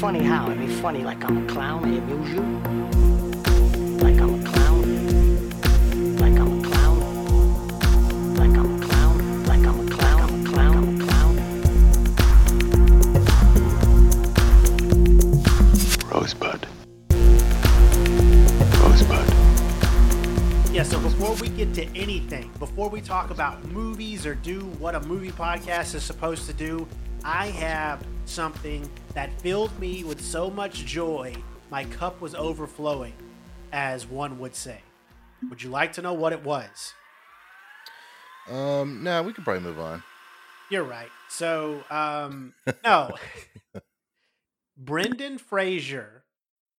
funny how? I mean, funny like I'm a clown, I amuse you. Like I'm a clown. Like I'm a clown. Like I'm a clown. Like I'm a clown. I'm a clown. I'm a clown. Rosebud. Rosebud. Yeah, so before we get to anything, before we talk about movies or do what a movie podcast is supposed to do, I have something that filled me with so much joy, my cup was overflowing, as one would say. Would you like to know what it was? Um, no, we could probably move on. You're right. So, um, no. Brendan Fraser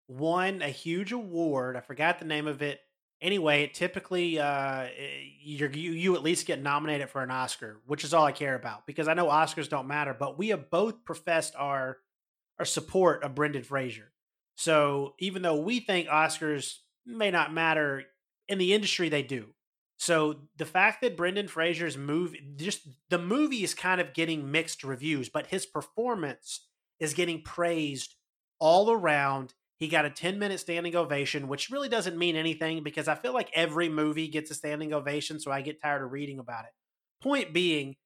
won a huge award. I forgot the name of it. Anyway, it typically uh, you're, you you at least get nominated for an Oscar, which is all I care about because I know Oscars don't matter. But we have both professed our our support of Brendan Fraser. So even though we think Oscars may not matter in the industry, they do. So the fact that Brendan Fraser's movie, just the movie is kind of getting mixed reviews, but his performance is getting praised all around. He got a 10 minute standing ovation, which really doesn't mean anything because I feel like every movie gets a standing ovation, so I get tired of reading about it. Point being,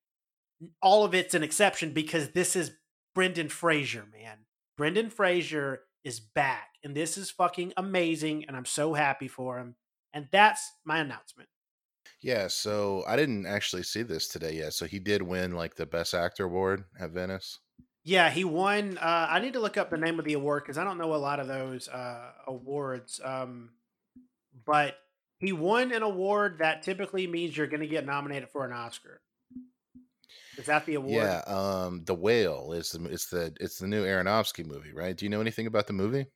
all of it's an exception because this is Brendan Fraser, man. Brendan Fraser is back, and this is fucking amazing, and I'm so happy for him. And that's my announcement. Yeah, so I didn't actually see this today yet. So he did win like the best actor award at Venice. Yeah, he won. Uh, I need to look up the name of the award because I don't know a lot of those uh, awards. Um, but he won an award that typically means you're going to get nominated for an Oscar. Is that the award? Yeah, um, the Whale is the it's the it's the new Aronofsky movie, right? Do you know anything about the movie?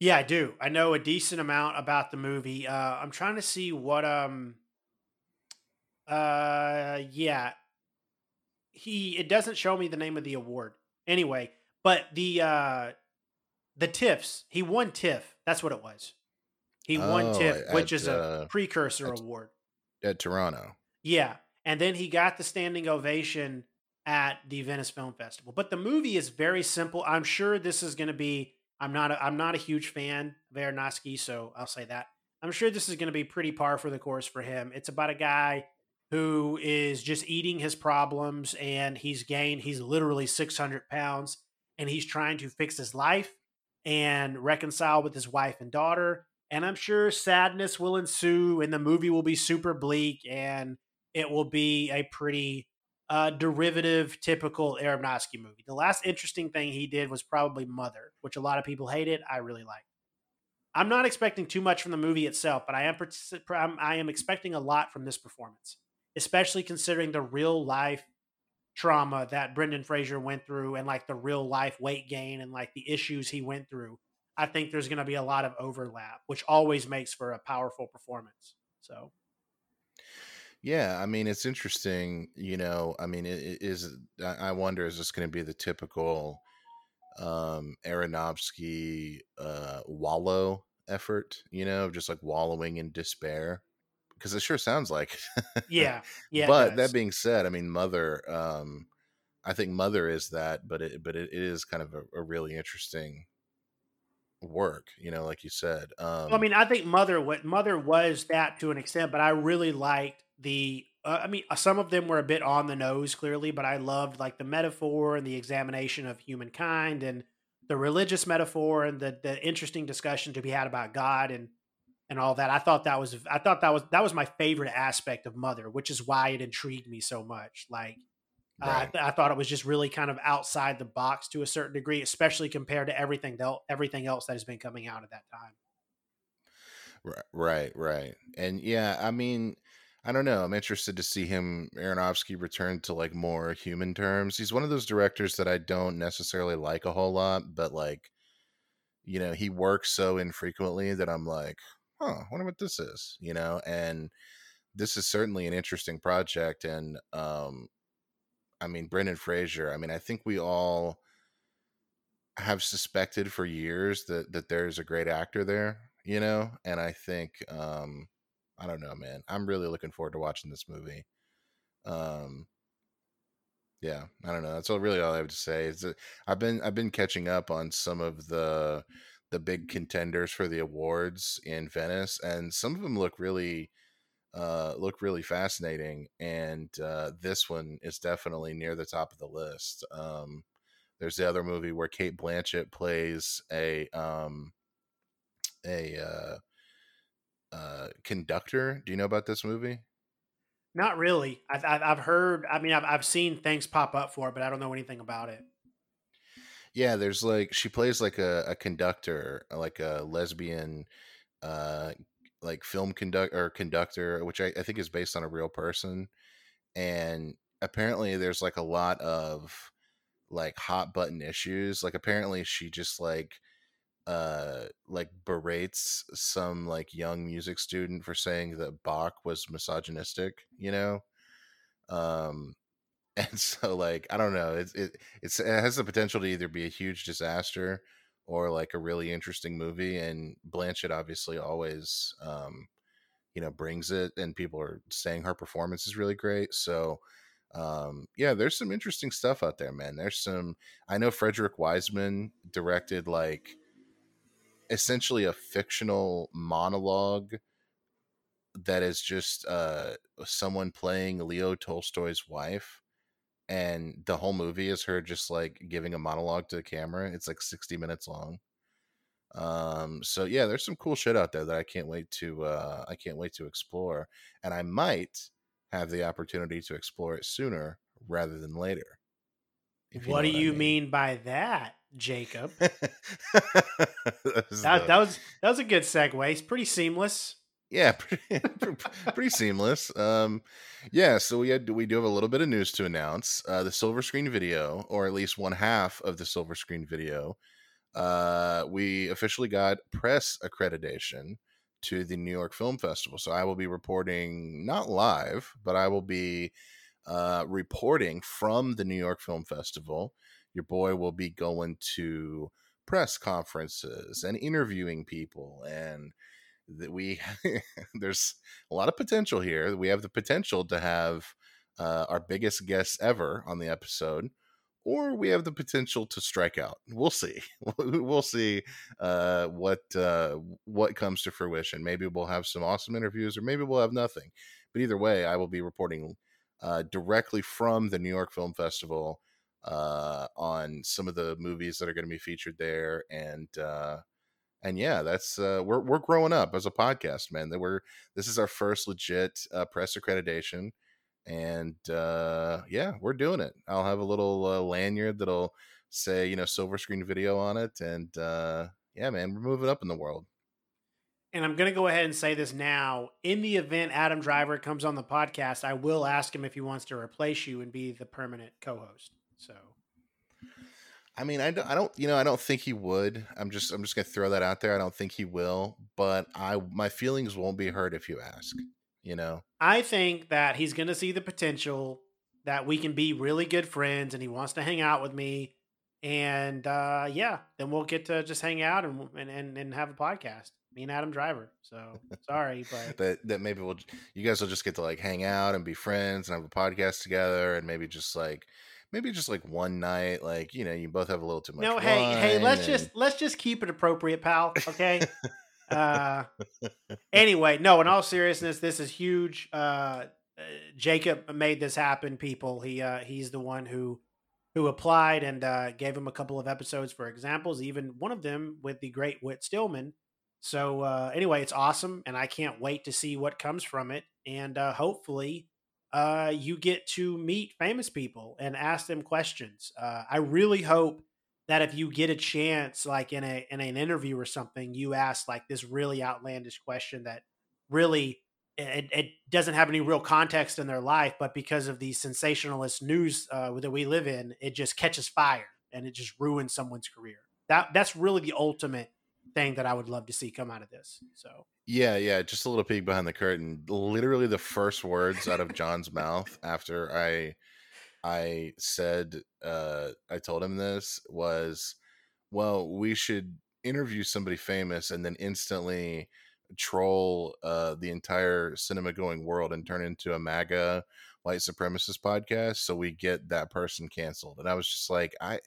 Yeah, I do. I know a decent amount about the movie. Uh, I'm trying to see what um uh yeah. He it doesn't show me the name of the award. Anyway, but the uh the TIFFs, he won TIFF. That's what it was. He won Oh, TIFF, which at, is a uh, precursor at- award. At Toronto. Yeah. And then he got the standing ovation at the Venice Film Festival. But the movie is very simple. I'm sure this is going to be I'm not a, I'm not a huge fan of Aronofsky, so I'll say that. I'm sure this is going to be pretty par for the course for him. It's about a guy who is just eating his problems and he's gained he's literally 600 pounds and he's trying to fix his life and reconcile with his wife and daughter and i'm sure sadness will ensue and the movie will be super bleak and it will be a pretty uh, derivative, typical Aronofsky movie. The last interesting thing he did was probably Mother, which a lot of people hated. I really liked. I'm not expecting too much from the movie itself, but I am I am expecting a lot from this performance, especially considering the real life trauma that Brendan Fraser went through and like the real life weight gain and like the issues he went through. I think there's going to be a lot of overlap, which always makes for a powerful performance. So Yeah, I mean it's interesting. You know, I mean, it, it is. I wonder is this going to be the typical um Aronofsky uh wallow effort? You know, just like wallowing in despair. Because it sure sounds like. yeah, yeah. but that being said, I mean, Mother. Um, I think Mother is that, but it but it, it is kind of a, a really interesting work. You know, like you said. Um, Well, I mean, I think Mother what Mother was that to an extent, but I really liked the. Uh, I mean, some of them were a bit on the nose, clearly, but I loved like the metaphor and the examination of humankind and the religious metaphor and the the interesting discussion to be had about God and and all that. I thought that was I thought that was that was my favorite aspect of Mother, which is why it intrigued me so much. Like. Uh, I, th- I thought it was just really kind of outside the box to a certain degree, especially compared to everything else, everything else that has been coming out at that time. Ri- Right, right. And yeah, I mean, I don't know. I'm interested to see him Aronofsky return to like more human terms. He's one of those directors that I don't necessarily like a whole lot, but like, you know, he works so infrequently that I'm like, huh, I wonder what this is, you know? And this is certainly an interesting project. And um, I mean, Brendan Fraser, I mean, I think we all have suspected for years that that there's a great actor there, you know, and I think um I don't know, man. I'm really looking forward to watching this movie. Um yeah, I don't know. That's all, really all I have to say. Is that I've been I've been catching up on some of the the big contenders for the awards in Venice, and some of them look really uh, look really fascinating. And uh, this one is definitely near the top of the list. Um, there's the other movie where Cate Blanchett plays a um, a uh, uh, conductor. Do you know about this movie? Not really. I've, I've I've heard. I mean, I've I've seen things pop up for it, but I don't know anything about it. Yeah, there's like she plays like a, a conductor, like a lesbian, uh, like film conduct or conductor, which I, I think is based on a real person. And apparently, there's like a lot of like hot button issues. Like apparently, she just like uh like berates some like young music student for saying that Bach was misogynistic, you know? Um and so like I don't know, it it it's, it has the potential to either be a huge disaster or like a really interesting movie and Blanchett obviously always um you know brings it and people are saying her performance is really great. So um yeah there's some interesting stuff out there man there's some i know frederick wiseman directed like essentially a fictional monologue that is just uh someone playing Leo Tolstoy's wife and the whole movie is her just like giving a monologue to the camera. It's like 60 minutes long. Um so yeah, there's some cool shit out there that I can't wait to uh I can't wait to explore and I might have the opportunity to explore it sooner rather than later. What do you mean. mean by that? Jacob. that, that, that was that was a good segue. It's pretty seamless. Yeah, pretty, pretty seamless. Um, yeah, so we had we do have a little bit of news to announce. Uh, the silver screen video, or at least one half of the silver screen video, uh, we officially got press accreditation to the New York Film Festival. So I will be reporting not live, but I will be uh, reporting from the New York Film Festival your boy will be going to press conferences and interviewing people and that we there's a lot of potential here. We have the potential to have uh, our biggest guests ever on the episode or we have the potential to strike out. We'll see. We'll see uh, what uh, what comes to fruition. Maybe we'll have some awesome interviews or maybe we'll have nothing. But either way i will be reporting uh, directly from the new york film festival uh, on some of the movies that are going to be featured there, and uh, and yeah, that's uh, we're we're growing up as a podcast, man. That we're this is our first legit uh, press accreditation, and uh, yeah, we're doing it. I'll have a little uh, lanyard that'll say you know silver screen video on it, and uh, yeah, man, we're moving up in the world. And I'm going to go ahead and say this now. In the event Adam Driver comes on the podcast, I will ask him if he wants to replace you and be the permanent co-host. So, I mean, I don't, I don't, you know, I don't think he would. I'm just, I'm just gonna throw that out there. I don't think he will, but I, my feelings won't be hurt if you ask. You know, I think that he's gonna see the potential that we can be really good friends, and he wants to hang out with me. And uh, yeah, then we'll get to just hang out and and and, and have a podcast. Me and Adam Driver. So sorry, but that that maybe we'll you guys will just get to like hang out and be friends and have a podcast together, and maybe just like maybe just like one night, like you know, you both have a little too much. No, hey, hey, let's and... just let's just keep it appropriate, pal. Okay. uh, anyway, no. In all seriousness, this is huge. Uh, uh, Jacob made this happen. People, he uh, he's the one who who applied and uh, gave him a couple of episodes for examples. Even one of them with the great Whit Stillman. So uh, anyway, it's awesome, and I can't wait to see what comes from it. And uh, hopefully, uh, you get to meet famous people and ask them questions. Uh, I really hope that if you get a chance, like in a in an interview or something, you ask like this really outlandish question that really it, it doesn't have any real context in their life, but because of the sensationalist news uh, that we live in, it just catches fire and it just ruins someone's career. That that's really the ultimate thing that I would love to see come out of this. So yeah, yeah, just a little peek behind the curtain. Literally the first words out of John's mouth after I I said uh I told him this was well, we should interview somebody famous and then instantly troll uh, the entire cinema going world and turn into a MAGA white supremacist podcast, so we get that person canceled. And I was just like, I,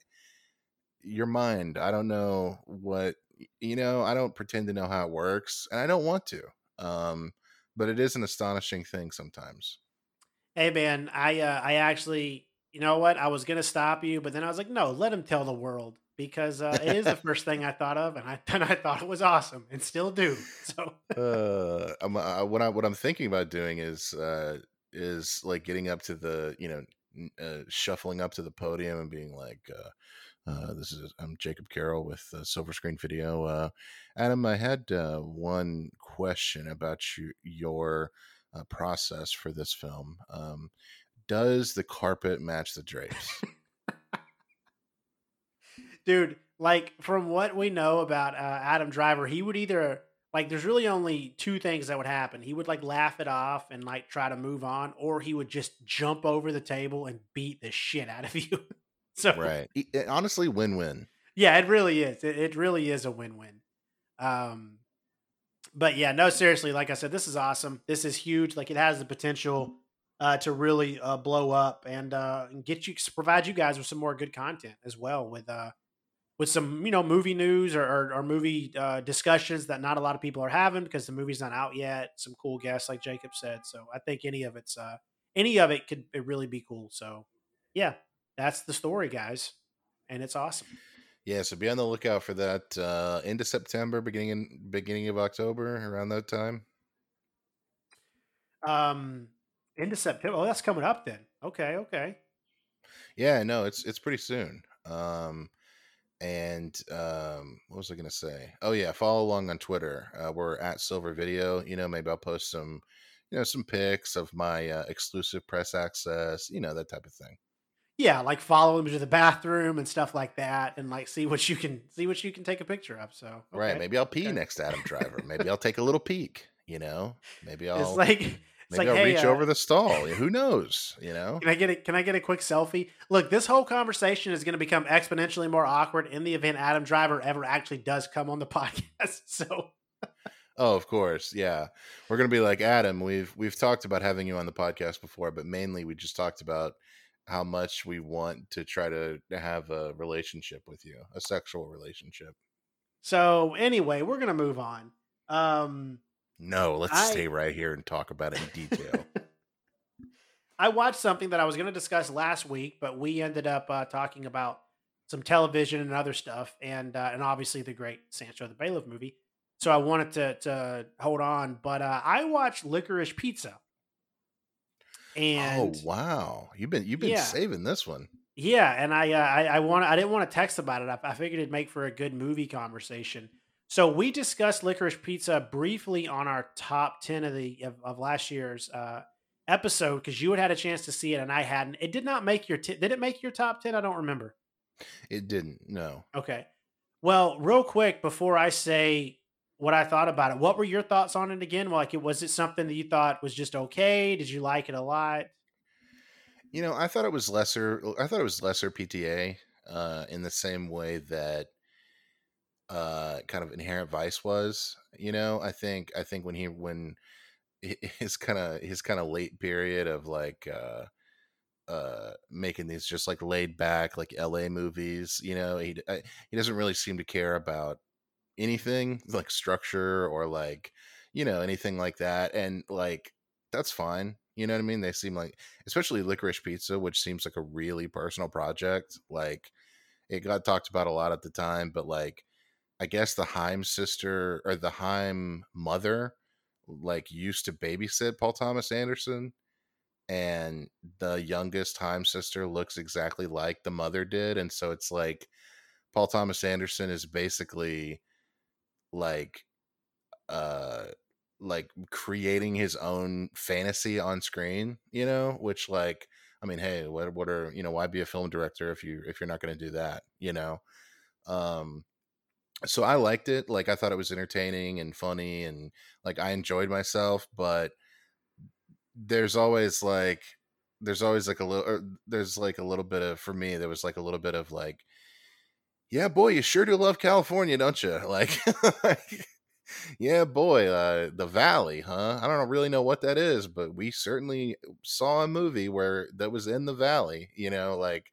your mind, I don't know what you know. I don't pretend to know how it works, and I don't want to. Um, but it is an astonishing thing sometimes. Hey man, I uh, I actually, you know what? I was gonna stop you, but then I was like, no, let him tell the world because uh, it is the first thing I thought of, and I and I thought it was awesome, and still do. So, uh, I'm, uh, what I what I'm thinking about doing is uh, is like getting up to the you know uh, shuffling up to the podium and being like. Uh, this is I'm Jacob Carroll with uh, Silver Screen Video. Uh, Adam, I had uh, one question about you, your uh, process for this film. Um, does the carpet match the drapes? dude, like from what we know about Adam Driver, he would either like there's really only two things that would happen. He would like laugh it off and like try to move on, or he would just jump over the table and beat the shit out of you. So right, it, honestly, win-win. Yeah, it really is. It, it really is a win-win. Um, but yeah, no, seriously, like I said, this is awesome. This is huge. Like it has the potential uh, to really uh, blow up and uh, and get you provide you guys with some more good content as well with uh with some you know movie news or, or, or movie uh, discussions that not a lot of people are having because the movie's not out yet. Some cool guests like Jacob said. So I think any of it's uh any of it could it really be cool. So yeah, that's the story, guys, and it's awesome. Yeah, so be on the lookout for that uh into September, beginning in beginning of October, around that time. Um into September. Oh, that's coming up then. Okay, okay. Yeah, no, it's it's pretty soon. Um and um what was I gonna say? Oh yeah, follow along on Twitter. Uh, we're at Silver Video. You know, maybe I'll post some, you know, some pics of my uh, exclusive press access. You know, that type of thing yeah, like follow them to the bathroom and stuff like that, and like see what you can see what you can take a picture of. So okay. right, maybe I'll pee okay. next to Adam Driver. maybe I'll take a little peek. You know, maybe I'll it's like it's maybe like, I'll hey, reach uh, over the stall. Who knows? You know, can I get a can I get a quick selfie? Look, this whole conversation is going to become exponentially more awkward in the event Adam Driver ever actually does come on the podcast. So. Oh, of course, yeah. We're gonna be like Adam. We've we've talked about having you on the podcast before, but mainly we just talked about how much we want to try to have a relationship with you, a sexual relationship. So anyway, we're gonna move on. Um No, let's I... stay right here and talk about it in detail. I watched something that I was going to discuss last week, but we ended up uh, talking about some television and other stuff, and uh, and obviously the great Sansho the Bailiff movie. So I wanted to to hold on, but uh, I watched Licorice Pizza Oh wow, you've been you've been yeah, saving this one. yeah, and I uh, I, I want I didn't want to text about it. I, I figured it'd make for a good movie conversation. So we discussed Licorice Pizza briefly on our top ten of the of, of last year's uh, episode because you had had a chance to see it and I hadn't. It did not make your t- did it make your top ten? I don't remember. It didn't. No. Okay. Well, real quick before I say what I thought about it, what were your thoughts on it again? Like, it was it something that you thought was just okay? Did you like it a lot? You know, I thought it was lesser. I thought it was lesser PTA uh, in the same way that uh, kind of Inherent Vice was. You know, I think I think when he when his kind of his kind of late period of like uh, uh, making these just like laid back like LA movies. You know, he I, he doesn't really seem to care about anything like structure or like you know anything like that and like that's fine you know what i mean? They seem like especially licorice pizza which seems like a really personal project like it got talked about a lot at the time but like i guess the haim sister or the haim mother like used to babysit paul thomas anderson and the youngest Haim sister looks exactly like the mother did and so it's like paul thomas anderson is basically like uh like creating his own fantasy on screen, you know, which like I mean, hey, what what are, you know, why be a film director if you if you're not going to do that, you know? Um so I liked it. Like I thought it was entertaining and funny and like I enjoyed myself, but there's always like there's always like a little there's like a little bit of for me there was like a little bit of like yeah, boy, you sure do love California, don't you? Like, yeah, boy, uh, the Valley, huh? I don't really know what that is, but we certainly saw a movie where that was in the Valley. You know, like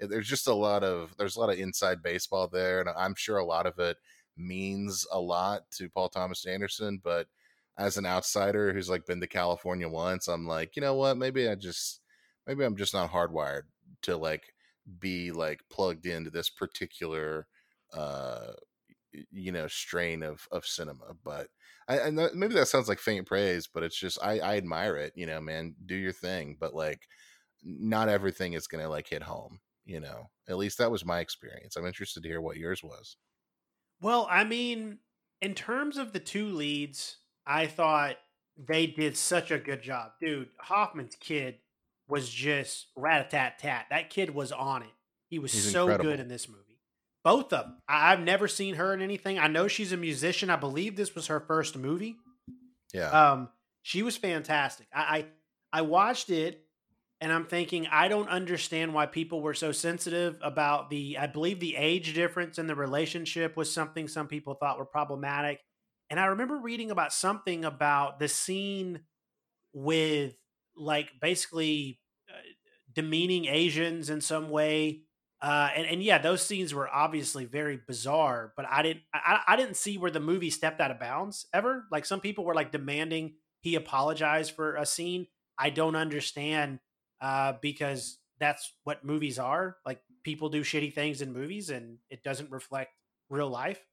eh, there's just a lot of there's a lot of inside baseball there, and I'm sure a lot of it means a lot to Paul Thomas Anderson. But as an outsider who's like been to California once, I'm like, you know what? Maybe I just maybe I'm just not hardwired to like be like plugged into this particular uh you know strain of of cinema but I, I know, maybe that sounds like faint praise but it's just I, I admire it you know man do your thing but like not everything is gonna like hit home you know at least that was my experience i'm interested to hear what yours was Well, I mean, in terms of the two leads, I thought they did such a good job. Dude, Hoffman's kid was just rat a tat tat. That kid was on it. He was he's so good in this movie. Both of them. I- I've never seen her in anything. I know she's a musician. I believe this was her first movie. yeah Um, she was fantastic. I, I I watched it and I'm thinking I don't understand why people were so sensitive about the I believe the age difference in the relationship was something some people thought were problematic. And I remember reading about something about the scene with like basically uh, demeaning Asians in some way. Uh, and, and yeah, those scenes were obviously very bizarre, but I didn't I, I didn't see where the movie stepped out of bounds ever. Like some people were like demanding he apologize for a scene. I don't understand uh, because that's what movies are. Like people do shitty things in movies, and it doesn't reflect real life.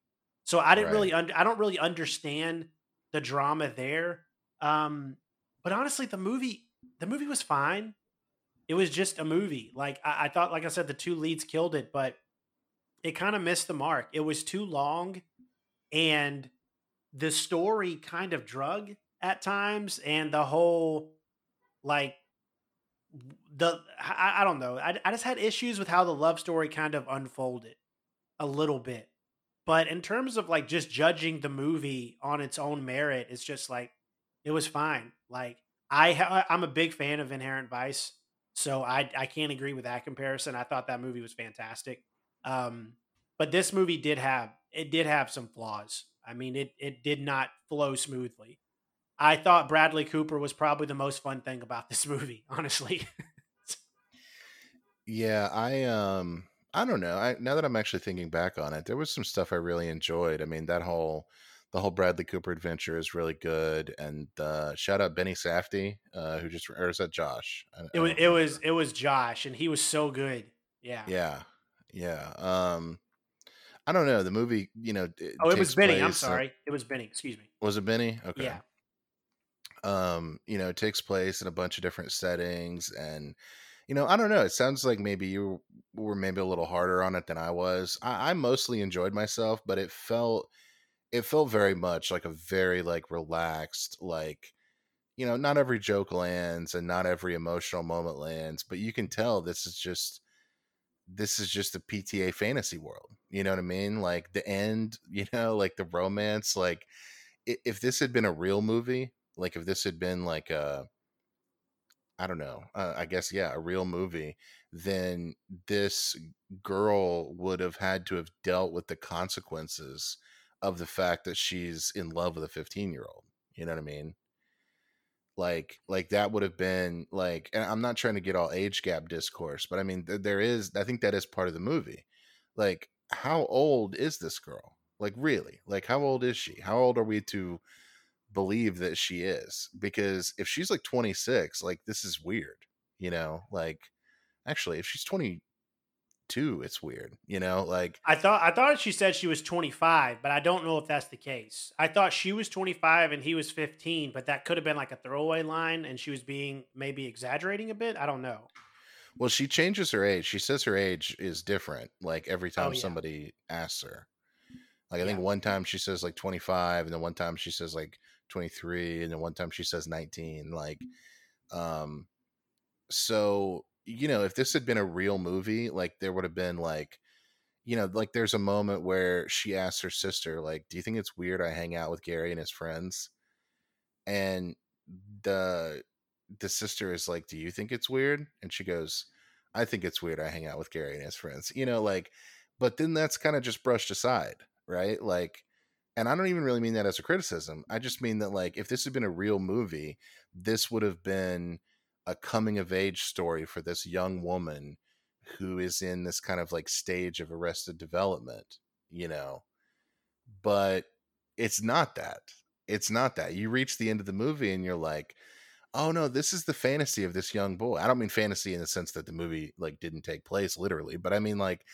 So I didn't right really, un- I don't really understand the drama there. Um, but honestly, the movie, the movie was fine. It was just a movie. Like I, I thought, like I said, the two leads killed it, but it kind of missed the mark. It was too long, and the story kind of drug at times, and the whole like the I, I don't know. I, I just had issues with how the love story kind of unfolded a little bit. But in terms of like just judging the movie on its own merit, it's just like it was fine. Like I ha- I'm a big fan of Inherent Vice, so I I can't agree with that comparison. I thought that movie was fantastic. Um, but this movie did have it did have some flaws. I mean, it it did not flow smoothly. I thought Bradley Cooper was probably the most fun thing about this movie, honestly. Yeah, I um I don't know. I now that I'm actually thinking back on it, there was some stuff I really enjoyed. I mean, that whole the whole Bradley Cooper adventure is really good. And uh shout out Benny Safdie, uh who just or is that Josh? I, it was it was it was Josh, and he was so good. Yeah. Yeah. Yeah. Um I don't know. The movie, you know, it Oh, it was Benny. I'm uh, sorry. It was Benny. Excuse me. was it Benny? Okay. Yeah. um you know it takes place in a bunch of different settings and you know i don't know it sounds like maybe you were maybe a little harder on it than i was i, I mostly enjoyed myself but it felt it felt very much like a very like relaxed like you know not every joke lands and not every emotional moment lands but you can tell this is just this is just a pta fantasy world you know what i mean? Like the end you know like the romance like if this had been a real movie, like if this had been like a, I don't know, uh, I guess yeah, a real movie, then this girl would have had to have dealt with the consequences of the fact that she's in love with a 15 year old. You know what I mean? Like, like that would have been like, and I'm not trying to get all age gap discourse, but I mean, th- there is, I think that is part of the movie. Like, how old is this girl? Like, really? Like, how old is she? How old are we to believe that she is because if she's like 26 like this is weird you know like actually if she's 22 it's weird you know like I thought I thought she said she was 25, but I don't know if that's the case. I thought she was 25 and he was 15, but that could have been like a throwaway line, and she was being maybe exaggerating a bit. I don't know. well she changes her age she says her age is different like every Oh time yeah, somebody asks her like i think one time she says like 25 and then one time she says like 23 and then one time she says 19 like um so you know if this had been a real movie like there would have been like you know, like there's a moment where she asks her sister, like, "Do you think it's weird I hang out with Gary and his friends?" And the the sister is like, "Do you think it's weird?" And she goes, "I think it's weird I hang out with Gary and his friends." You know, like, but then that's kind of just brushed aside, right? Like, and I don't even really mean that as a criticism. I just mean that like if this had been a real movie, this would have been a coming of age story for this young woman who is in this kind of like stage of arrested development, you know. But it's not that. It's not that. You reach the end of the movie and you're like, oh no, this is the fantasy of this young boy. I don't mean fantasy in the sense that the movie like didn't take place literally, but I mean like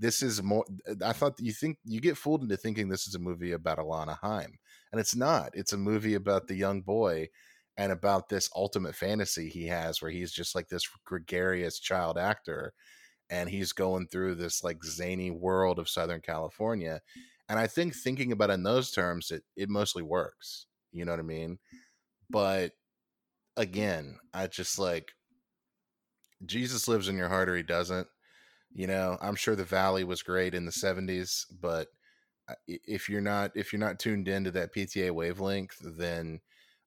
this is more i thought you think you get fooled into thinking this is a movie about alana haim and it's not it's a movie about the young boy and about this ultimate fantasy he has where he's just like this gregarious child actor and he's going through this like zany world of southern california and i think thinking about it in those terms it it mostly works you know what i mean? But again i just like jesus lives in your heart or he doesn't you know, I'm sure the Valley was great in the 70s, but uh, if you're not if you're not tuned into that PTA wavelength, then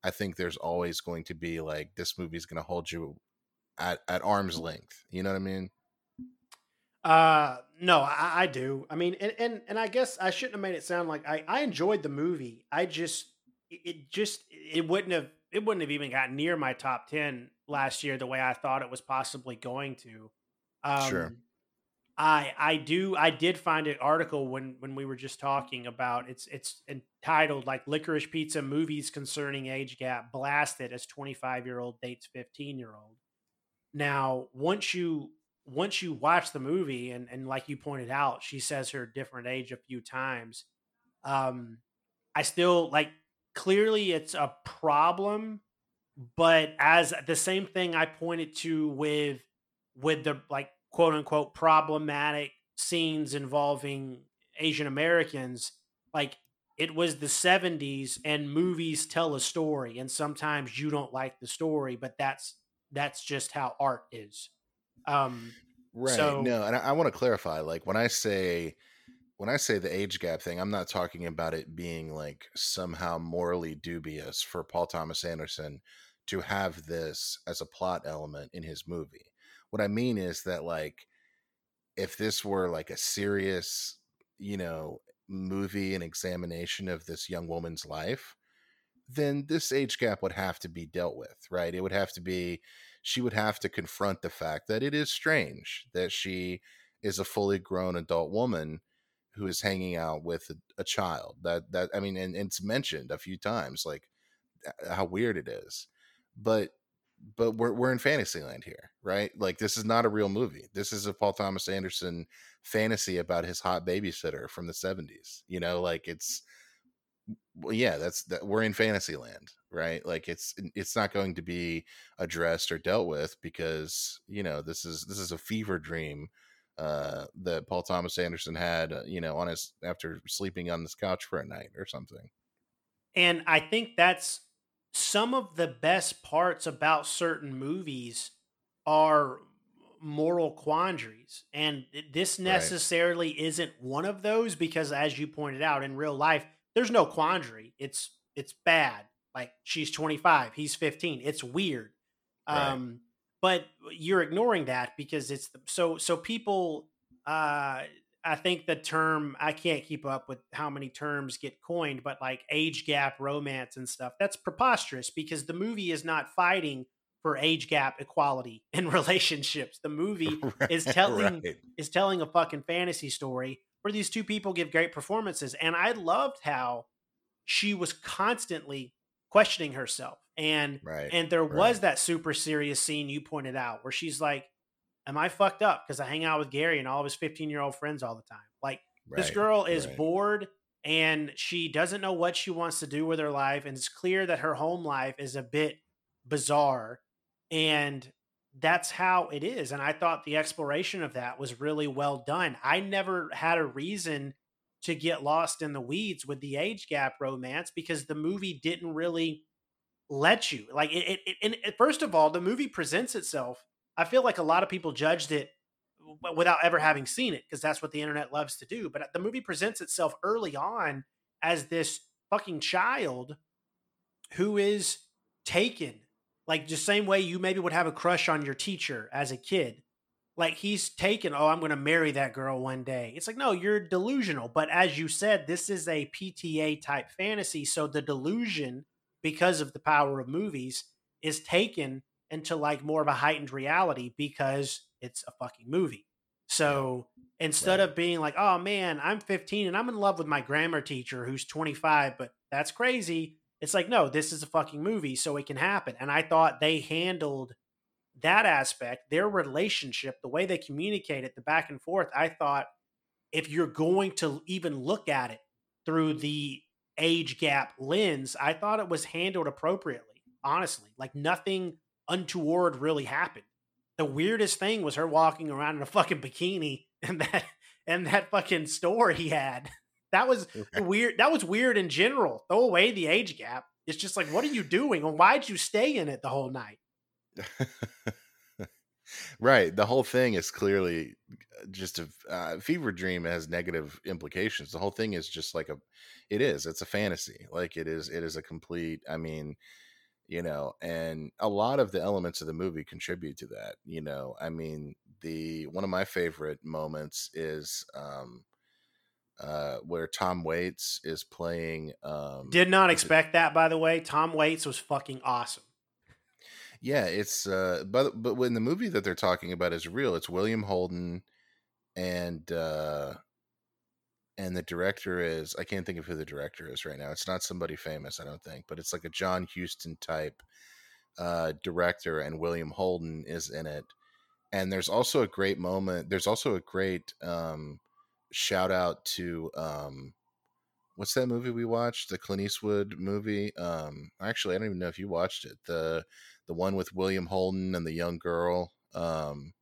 I think there's always going to be like this movie's going to hold you at at arm's length. You know what I mean? Uh, no, I, I do. I mean, and, and and I guess I shouldn't have made it sound like I I enjoyed the movie. I just it just it wouldn't have it wouldn't have even gotten near my top ten last year the way I thought it was possibly going to. Um, sure. I I do I did find an article when when we were just talking about it's it's entitled like licorice pizza movies concerning age gap blasted as 25 year old dates 15 year old. Now once you once you watch the movie and and like you pointed out she says her different age a few times. Um I still like clearly it's a problem but as the same thing I pointed to with with the like quote unquote problematic scenes involving Asian Americans, like it was the 70s and movies tell a story and sometimes you don't like the story, but that's that's just how art is. Um right. So, no, and I, I want to clarify like when I say when I say the age gap thing, I'm not talking about it being like somehow morally dubious for Paul Thomas Anderson to have this as a plot element in his movie. What I mean is that like if this were like a serious, you know, movie and examination of this young woman's life, then this age gap would have to be dealt with, right? It would have to be she would have to confront the fact that it is strange that she is a fully grown adult woman who is hanging out with a, a child. That that I mean, and, and it's mentioned a few times, like how weird it is. But but we're we're in Fantasyland here, right? Like this is not a real movie. This is a Paul Thomas Anderson fantasy about his hot babysitter from the 70s. You know, like it's well, yeah, that's that we're in Fantasyland, right? Like it's it's not going to be addressed or dealt with because, you know, this is this is a fever dream uh that Paul Thomas Anderson had, uh, you know, on his after sleeping on this couch for a night or something. And I think that's some of the best parts about certain movies are moral quandaries. And this necessarily right. isn't one of those because as you pointed out in real life there's no quandary. It's it's bad. Like she's 25 he's 15 it's weird. Right. um but you're ignoring that because it's the, so so people uh I think the term I can't keep up with how many terms get coined, but like age gap romance and stuff, that's preposterous because the movie is not fighting for age gap equality in relationships. The movie right, is telling right. is telling a fucking fantasy story where these two people give great performances. And I loved how she was constantly questioning herself. And right, and there was that super serious scene you pointed out where she's like, am I fucked up because I hang out with Gary and all of his 15 year old friends all the time? Like right, this girl is right. bored and she doesn't know what she wants to do with her life. And it's clear that her home life is a bit bizarre. And that's how it is. And I thought the exploration of that was really well done. I never had a reason to get lost in the weeds with the age gap romance because the movie didn't really let you. Like it, it, it, it first of all, the movie presents itself I feel like a lot of people judged it without ever having seen it because that's what the internet loves to do. But uh, the movie presents itself early on as this fucking child who is taken, like the same way you maybe would have a crush on your teacher as a kid. like he's taken oh i'm going to marry that girl one day it's like no you're delusional but as you said this is a pta type fantasy so the delusion because of the power of movies is taken into like more of a heightened reality because it's a fucking movie so instead Right. of being like oh man i'm 15 and i'm in love with my grammar teacher who's 25 but that's crazy it's like no this is a fucking movie so it can happen and i thought they handled that aspect, their relationship, the way they communicate it, the back and forth, I thought if you're going to even look at it through the age gap lens, I thought it was handled appropriately, honestly. Like nothing untoward really happened. The weirdest thing was her walking around in a fucking bikini and that and that fucking store he had. That was weird. That was weird in general. Throw away the age gap. It's just like, what are you doing? And why'd you stay in it the whole night? right. The whole thing is clearly uh, just a uh, fever dream has negative implications. The whole thing is just like a, it is. It's a fantasy. Like it is. It is a complete. I mean, you know, and a lot of the elements of the movie contribute to that. You know, I mean, the one of my favorite moments is um uh where Tom Waits is playing um Did not it- expect that, by the way. Tom Waits was fucking awesome. Yeah, it's uh but but when the movie that they're talking about is real, it's William Holden and uh and the director is I can't think of who the director is right now. It's not somebody famous, I don't think, but it's like a John Huston type uh director and William Holden is in it. And there's also a great moment. There's also a great um shout out to um what's that movie we watched? The Clint Eastwood movie. Um actually I don't even know if you watched it. The the one with William Holden and the young girl. Um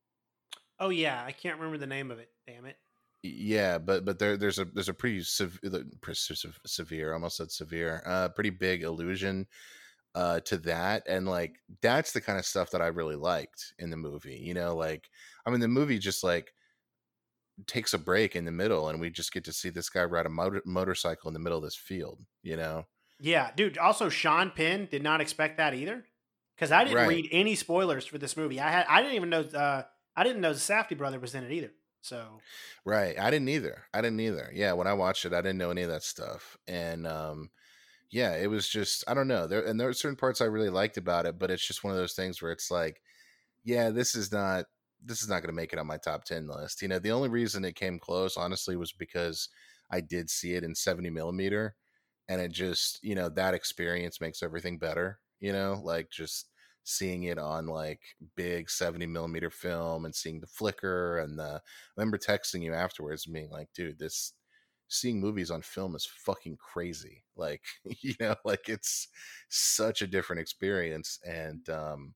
Oh yeah, I can't remember the name of it. Damn it. Yeah but but there there's a there's a pretty sev- severe almost said severe uh pretty big illusion uh to that and like that's the kind of stuff that i really liked in the movie you know like i mean the movie just like takes a break in the middle and we just get to see this guy ride a motor- motorcycle in the middle of this field you know Yeah, dude. Also, Sean Penn did not expect that either, because I didn't Right. read any spoilers for this movie. I had I didn't even know uh, I didn't know the Safdie brother was in it either. So Right. I didn't either. I didn't either. Yeah, when I watched it, I didn't know any of that stuff. And um yeah, it was just I don't know. There and there are certain parts I really liked about it, but it's just one of those things where it's like, yeah, this is not this is not going to make it on my top 10 list. You know, the only reason it came close honestly was because I did see it in 70 millimeter and it just, you know, that experience makes everything better, you know, like just seeing it on like big 70 millimeter film and seeing the flicker and the I remember texting you afterwards and being like, dude, this seeing movies on film is fucking crazy. Like, you know, like it's such a different experience. And um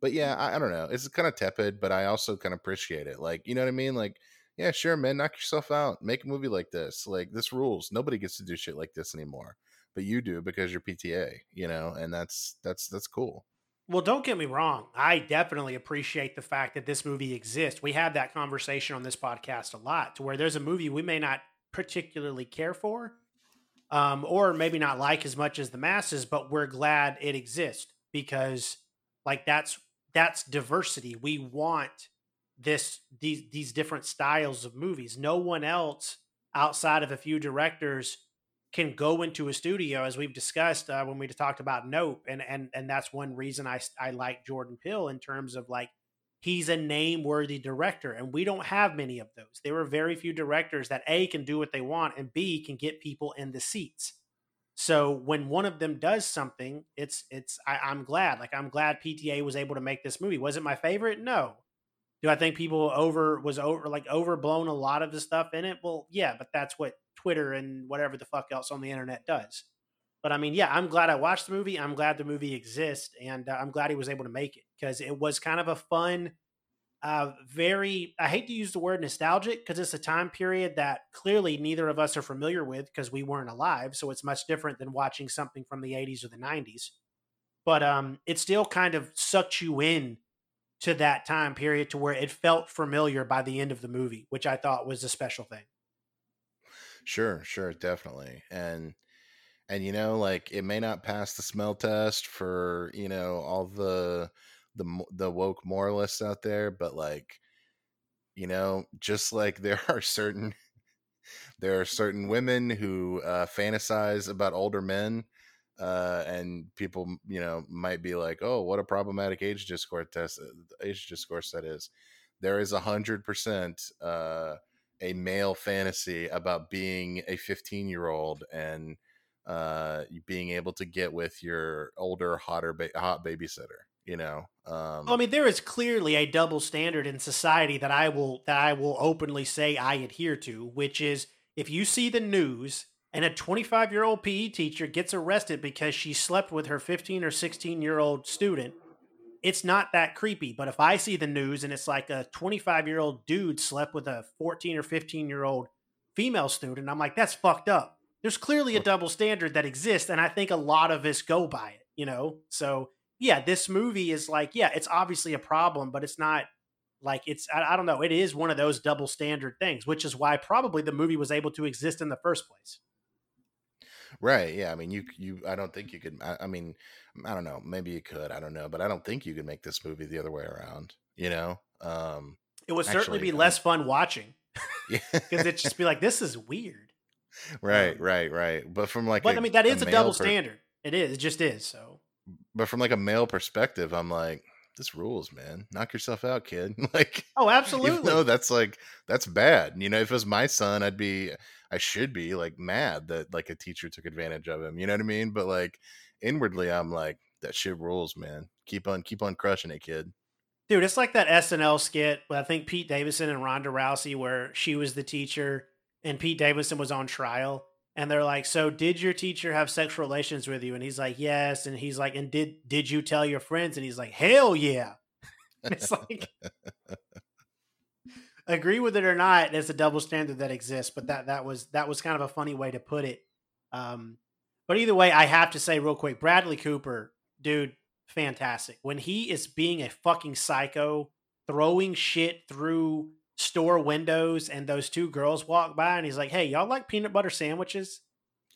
but yeah, I, I don't know. It's kind of tepid, but I also kind of appreciate it. Like, you know what I mean? Like, yeah, sure, man, knock yourself out. Make a movie like this. Like, this rules. Nobody gets to do shit like this anymore. But you do because you're PTA, you know, and that's that's that's cool. Well, don't get me wrong. I definitely appreciate the fact that this movie exists. We have that conversation on this podcast a lot to where there's a movie we may not particularly care for, um, or maybe not like as much as the masses, but we're glad it exists because like that's that's diversity. We want this these these different styles of movies. No one else outside of a few directors can go into a studio as we've discussed uh, when we talked about Nope, and and and that's one reason I I like Jordan Peele in terms of like he's a name worthy director, and we don't have many of those. There are very few directors that a can do what they want and b can get people in the seats. So when one of them does something, it's it's I, I'm glad. Like I'm glad PTA was able to make this movie. Was it my favorite? No. Do I think people over was over like overblown a lot of the stuff in it? Well, yeah, but that's what Twitter and whatever the fuck else on the internet does. But I mean, yeah, I'm glad I watched the movie. I'm glad the movie exists, and uh, I'm glad he was able to make it because it was kind of a fun, uh, very. I hate to use the word nostalgic because it's a time period that clearly neither of us are familiar with because we weren't alive. So it's much different than watching something from the 80s or the 90s. But um, it still kind of sucked you in to that time period to where it felt familiar by the end of the movie, which I thought was a special thing. Sure, sure, definitely. And and you know, like it may not pass the smell test for, you know, all the the the woke moralists out there, but like You know, just like there are certain there are certain women who uh, fantasize about older men, uh, and people, you know, might be like, "Oh, what a problematic age discourse test, uh, age discourse that is." There is a hundred percent uh, a male fantasy about being a fifteen year old and uh, being able to get with your older, hotter, ba- hot babysitter. You know, um, Well, I mean, there is clearly a double standard in society that I will that I will openly say I adhere to, which is if you see the news and a 25 year old PE teacher gets arrested because she slept with her 15 or 16 year old student, it's not that creepy. But if I see the news and it's like a 25 year old dude slept with a 14 or 15 year old female student, I'm like, that's fucked up. There's clearly a double standard that exists, and I think a lot of us go by it, you know? So yeah, this movie is like, yeah, it's obviously a problem, but it's not like it's, I, I don't know, it is one of those double standard things, which is why probably the movie was able to exist in the first place. Right? Yeah, I mean, you you. I don't think you could. I, I mean, I don't know. Maybe you could. I don't know, but I don't think you could make this movie the other way around. You know, um, It would certainly Actually, be I- less fun watching yeah, because it'd just be like, this is weird. right, um, right, right. But from like, But I I mean, that is a, double per- standard. It is. It just is. So But from like a male perspective, I'm like, this rules, man. Knock yourself out, kid. like, oh, absolutely. though that's like that's bad. You know, if it was my son, I'd be, I should be like mad that like a teacher took advantage of him. You know what I mean? But like inwardly, I'm like, that shit rules, man. Keep on, keep on crushing it, kid. Dude, it's like that SNL skit with I think Pete Davidson and Ronda Rousey where she was the teacher and Pete Davidson was on trial. And they're like, So did your teacher have sexual relations with you? And he's like, Yes. And he's like, And did did you tell your friends? And he's like, Hell yeah. It's like agree with it or not, it's a double standard that exists. But that that was that was kind of a funny way to put it. Um, but either way, I have to say real quick, Bradley Cooper, dude, fantastic. When he is being a fucking psycho, throwing shit through store windows, and those two girls walk by, and he's like, "Hey, y'all like peanut butter sandwiches?"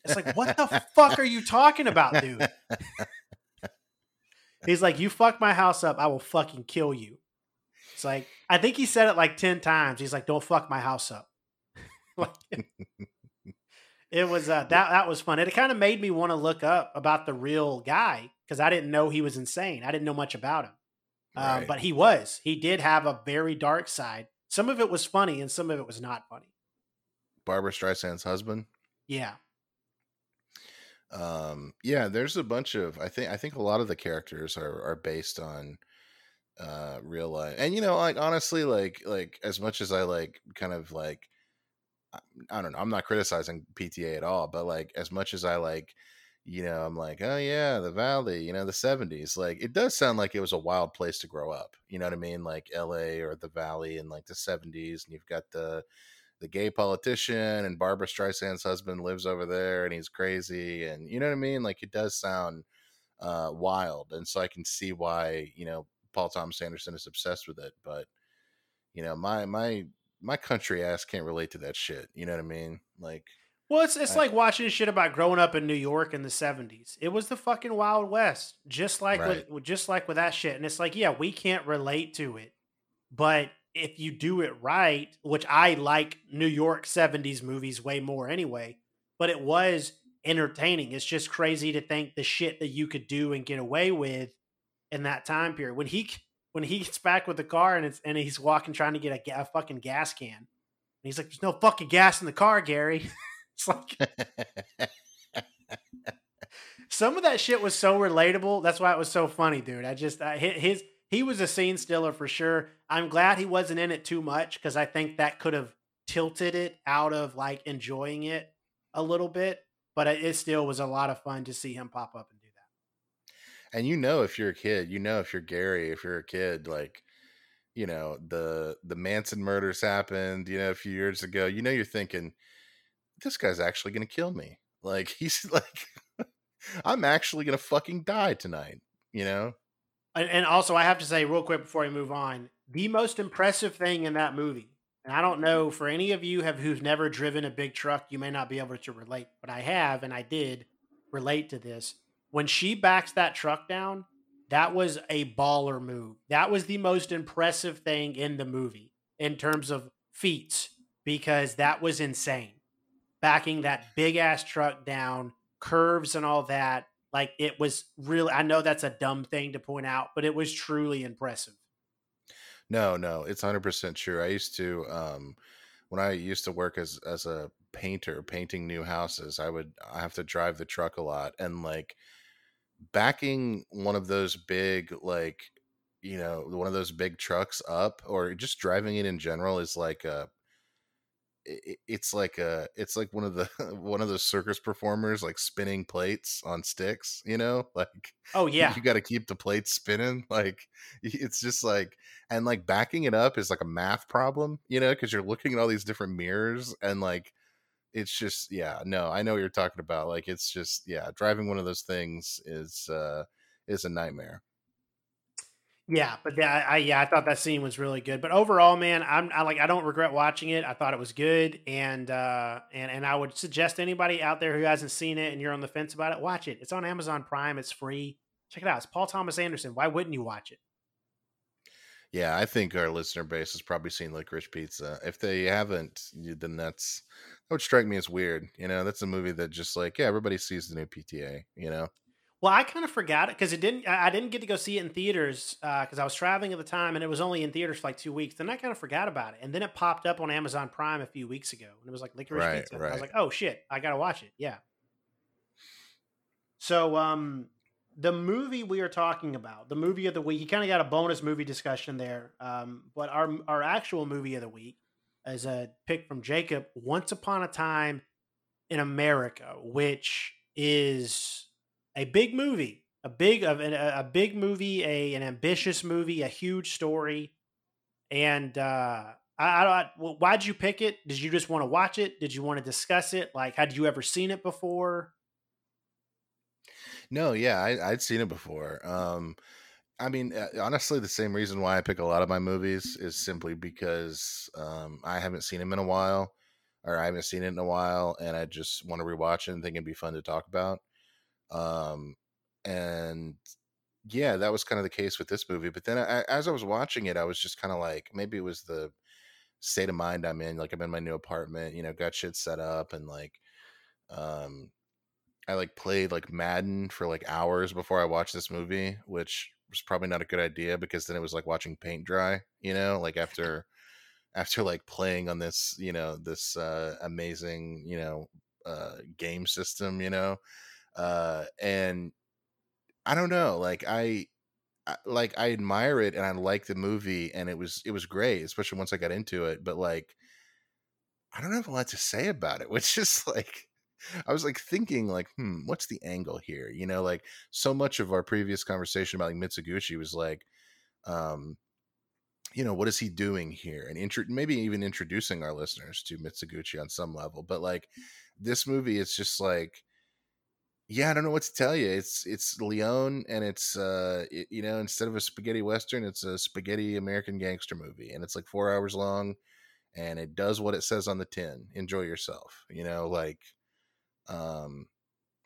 It's like, what the fuck are you talking about, dude? He's like, "You fuck my house up, I will fucking kill you." It's like, I think he said it like ten times. He's like, "Don't fuck my house up." like, it was uh, that that was fun. It kind of made me want to look up about the real guy because I didn't know he was insane. I didn't know much about him, um, Right. but he was. He did have a very dark side. Some of it was funny, and some of it was not funny. Barbra Streisand's husband. Yeah, um yeah there's a bunch of i think i think a lot of the characters are are based on uh real life and you know like honestly like like as much as i like kind of like I- i don't know i'm not criticizing pta at all but like as much as i like you know i'm like oh yeah the valley you know the 70s like it does sound like it was a wild place to grow up you know what i mean? Like la or the valley in like the 70s and you've got the the gay politician and Barbra Streisand's husband lives over there and he's crazy and you know what I mean? Like it does sound uh wild and so I can see why you know Paul Thomas Anderson is obsessed with it but you know my my my country ass can't relate to that shit you know what I mean? Like Well, it's it's I- like watching shit about growing up in New York in the seventies. It was the fucking Wild West, just like Right. with just like with that shit. And it's like, yeah, we can't relate to it, but if you do it right, which I like New York seventies movies way more anyway, but it was entertaining. It's just crazy to think the shit that you could do and get away with in that time period. When he when he gets back with the car and it's and he's walking trying to get a, a fucking gas can, and he's like, "There's no fucking gas in the car, Gary." it's like some of that shit was so relatable. That's why it was so funny, dude. I just I, his he was a scene stiller for sure. I'm glad he wasn't in it too much because I think that could have tilted it out of like enjoying it a little bit. But it still was a lot of fun to see him pop up and do that. and you know if you're a kid you know if you're Gary if you're a kid like you know the the Manson murders happened you know a few years ago you know you're thinking this guy's actually going to kill me like he's like I'm actually going to fucking die tonight you know And, and also, I have to say, real quick before we move on, the most impressive thing in that movie, and I don't know for any of you have who've never driven a big truck, you may not be able to relate, but I have, and I did relate to this. When she backs that truck down, that was a baller move. That was the most impressive thing in the movie. in terms of feats because that was insane. Backing that big ass truck down, curves and all that. Like it was really, I know that's a dumb thing to point out, but it was truly impressive. No, no, it's hundred percent true. I used to, um, when I used to work as as a painter, painting new houses, I would I have to drive the truck a lot, and like backing one of those big like you know one of those big trucks up or just driving it in general is like a it's like a it's like one of the one of those circus performers like spinning plates on sticks you know? Like oh yeah you got to keep the plates spinning like it's just like and like backing it up is like a math problem you know? Because you're looking at all these different mirrors and like it's just yeah no i know what you're talking about like it's just yeah driving one of those things is uh is a nightmare yeah, but I, I, yeah, I thought that scene was really good. But overall, man, I'm I like I don't regret watching it. I thought it was good, and uh, and and I would suggest anybody out there who hasn't seen it and you're on the fence about it, watch it. It's on Amazon Prime. It's free. Check it out. It's Paul Thomas Anderson. Why wouldn't you watch it? Yeah, I think our listener base has probably seen Licorice Pizza. If they haven't, then that's that would strike me as weird. You know, that's a movie that just like yeah, everybody sees the new PTA. You know. Well, I kind of forgot it because it didn't. I didn't get to go see it in theaters because uh, I was traveling at the time, and it was only in theaters for like two weeks. Then I kind of forgot about it, and then it popped up on Amazon Prime a few weeks ago, and it was like Licorice right, Pizza. Right. I was like, oh shit, I gotta watch it. Yeah. So, um, the movie we are talking about, the movie of the week, you kind of got a bonus movie discussion there. Um, but our our actual movie of the week is a pick from Jacob. Once upon a time in America, which is a big movie, a big of a, a big movie, a an ambitious movie, a huge story, and uh, I, I don't. Why'd you pick it? Did you just want to watch it? Did you want to discuss it? Like, had you ever seen it before? No, yeah, I, would seen it before. Um, I mean, uh, honestly, the same reason why I pick a lot of my movies is simply because um, I haven't seen them in a while, or I haven't seen it in a while, and I just want to rewatch it and think it'd be fun to talk about. Um, and yeah, that was kind of the case with this movie. But then I, as I was watching it, I was just kind of like, maybe it was the state of mind I'm in. Like I'm in my new apartment, you know, got shit set up and like, um, I like played like Madden for like hours before I watched this movie, which was probably not a good idea because then it was like watching paint dry, you know, like after after like playing on this, you know, this uh amazing, you know, uh game system, you know uh, and I don't know, like I, I, like I admire it and I like the movie and it was it was great, especially once I got into it. But like, I don't have a lot to say about it, which is like. I was like thinking, like, hmm, what's the angle here? You know, like so much of our previous conversation about like Mizoguchi was like, um, you know, what is he doing here? And intro- maybe even introducing our listeners to Mizoguchi on some level. But like this movie, it's just like yeah, I don't know what to tell you. It's it's Leone, and it's uh, it, you know, instead of a spaghetti western, it's a spaghetti American gangster movie, and it's like four hours long, and it does what it says on the tin. Enjoy yourself, you know, like, um,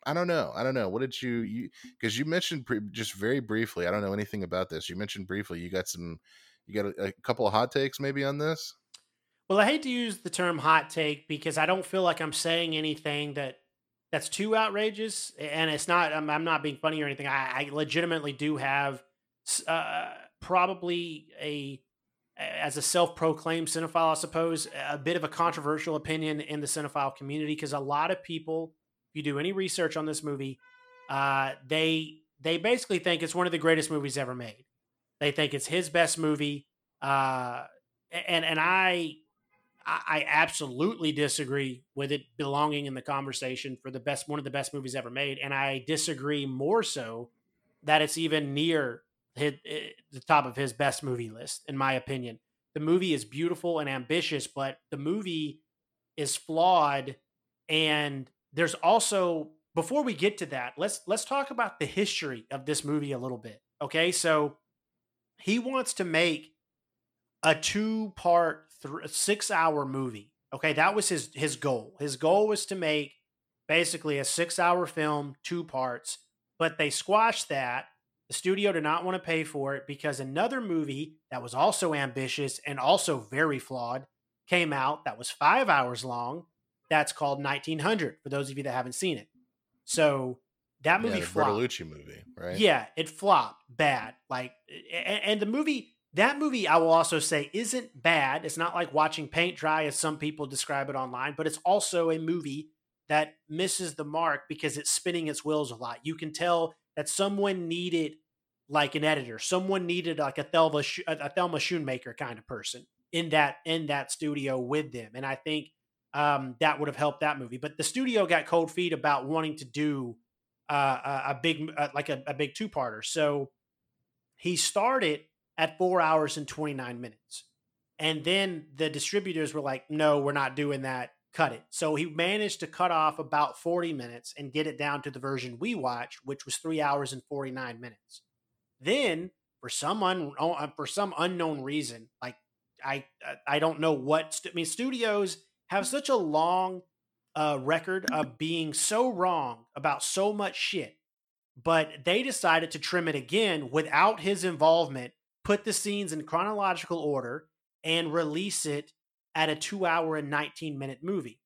I don't know, I don't know. What did you you because you mentioned pre- just very briefly. I don't know anything about this. You mentioned briefly you got some, you got a, a couple of hot takes maybe on this. Well, I hate to use the term hot take because I don't feel like I'm saying anything that that's too outrageous. And it's not. I'm, I'm not being funny or anything. I, I legitimately do have uh, probably a as a self-proclaimed cinephile, I suppose, a bit of a controversial opinion in the cinephile community because a lot of people, if you do any research on this movie, uh, they they basically think it's one of the greatest movies ever made. They think it's his best movie, uh, and and I I, absolutely disagree with it belonging in the conversation for the best one of the best movies ever made, and I disagree more so that it's even near his, eh, the top of his best movie list, in my opinion. The movie is beautiful and ambitious, but the movie is flawed, and there's also before we get to that, let's let's talk about the history of this movie a little bit. Okay, so he wants to make a two part th- six hour movie. Okay, that was his his goal. His goal was to make basically a six hour film, two parts, but they squashed that. The studio did not want to pay for it because another movie that was also ambitious and also very flawed came out that was five hours long. That's called 1900 for those of you that haven't seen it. So that movie yeah, the flopped. Bertolucci movie, right? Yeah, it flopped bad. Like, and, and the movie, that movie, I will also say, isn't bad. It's not like watching paint dry, as some people describe it online, but it's also a movie that misses the mark because it's spinning its wheels a lot. You can tell that someone needed like an editor, someone needed like a Thelma, a Thelma Schoonmaker kind of person in that in that studio with them, and I think um, that would have helped that movie. But the studio got cold feet about wanting to do uh, a, a big uh, like a, a big two parter. So he started at four hours and 29 minutes. And then the distributors were like, no, we're not doing that. Cut it. So he managed to cut off about 40 minutes and get it down to the version we watched, which was three hours and 49 minutes. Then, for some un- uh, for some unknown reason, like I I don't know what I mean, studios have such a long uh, record of being so wrong about so much shit, but they decided to trim it again without his involvement, put the scenes in chronological order, and release it at a two hour and 19 minute movie.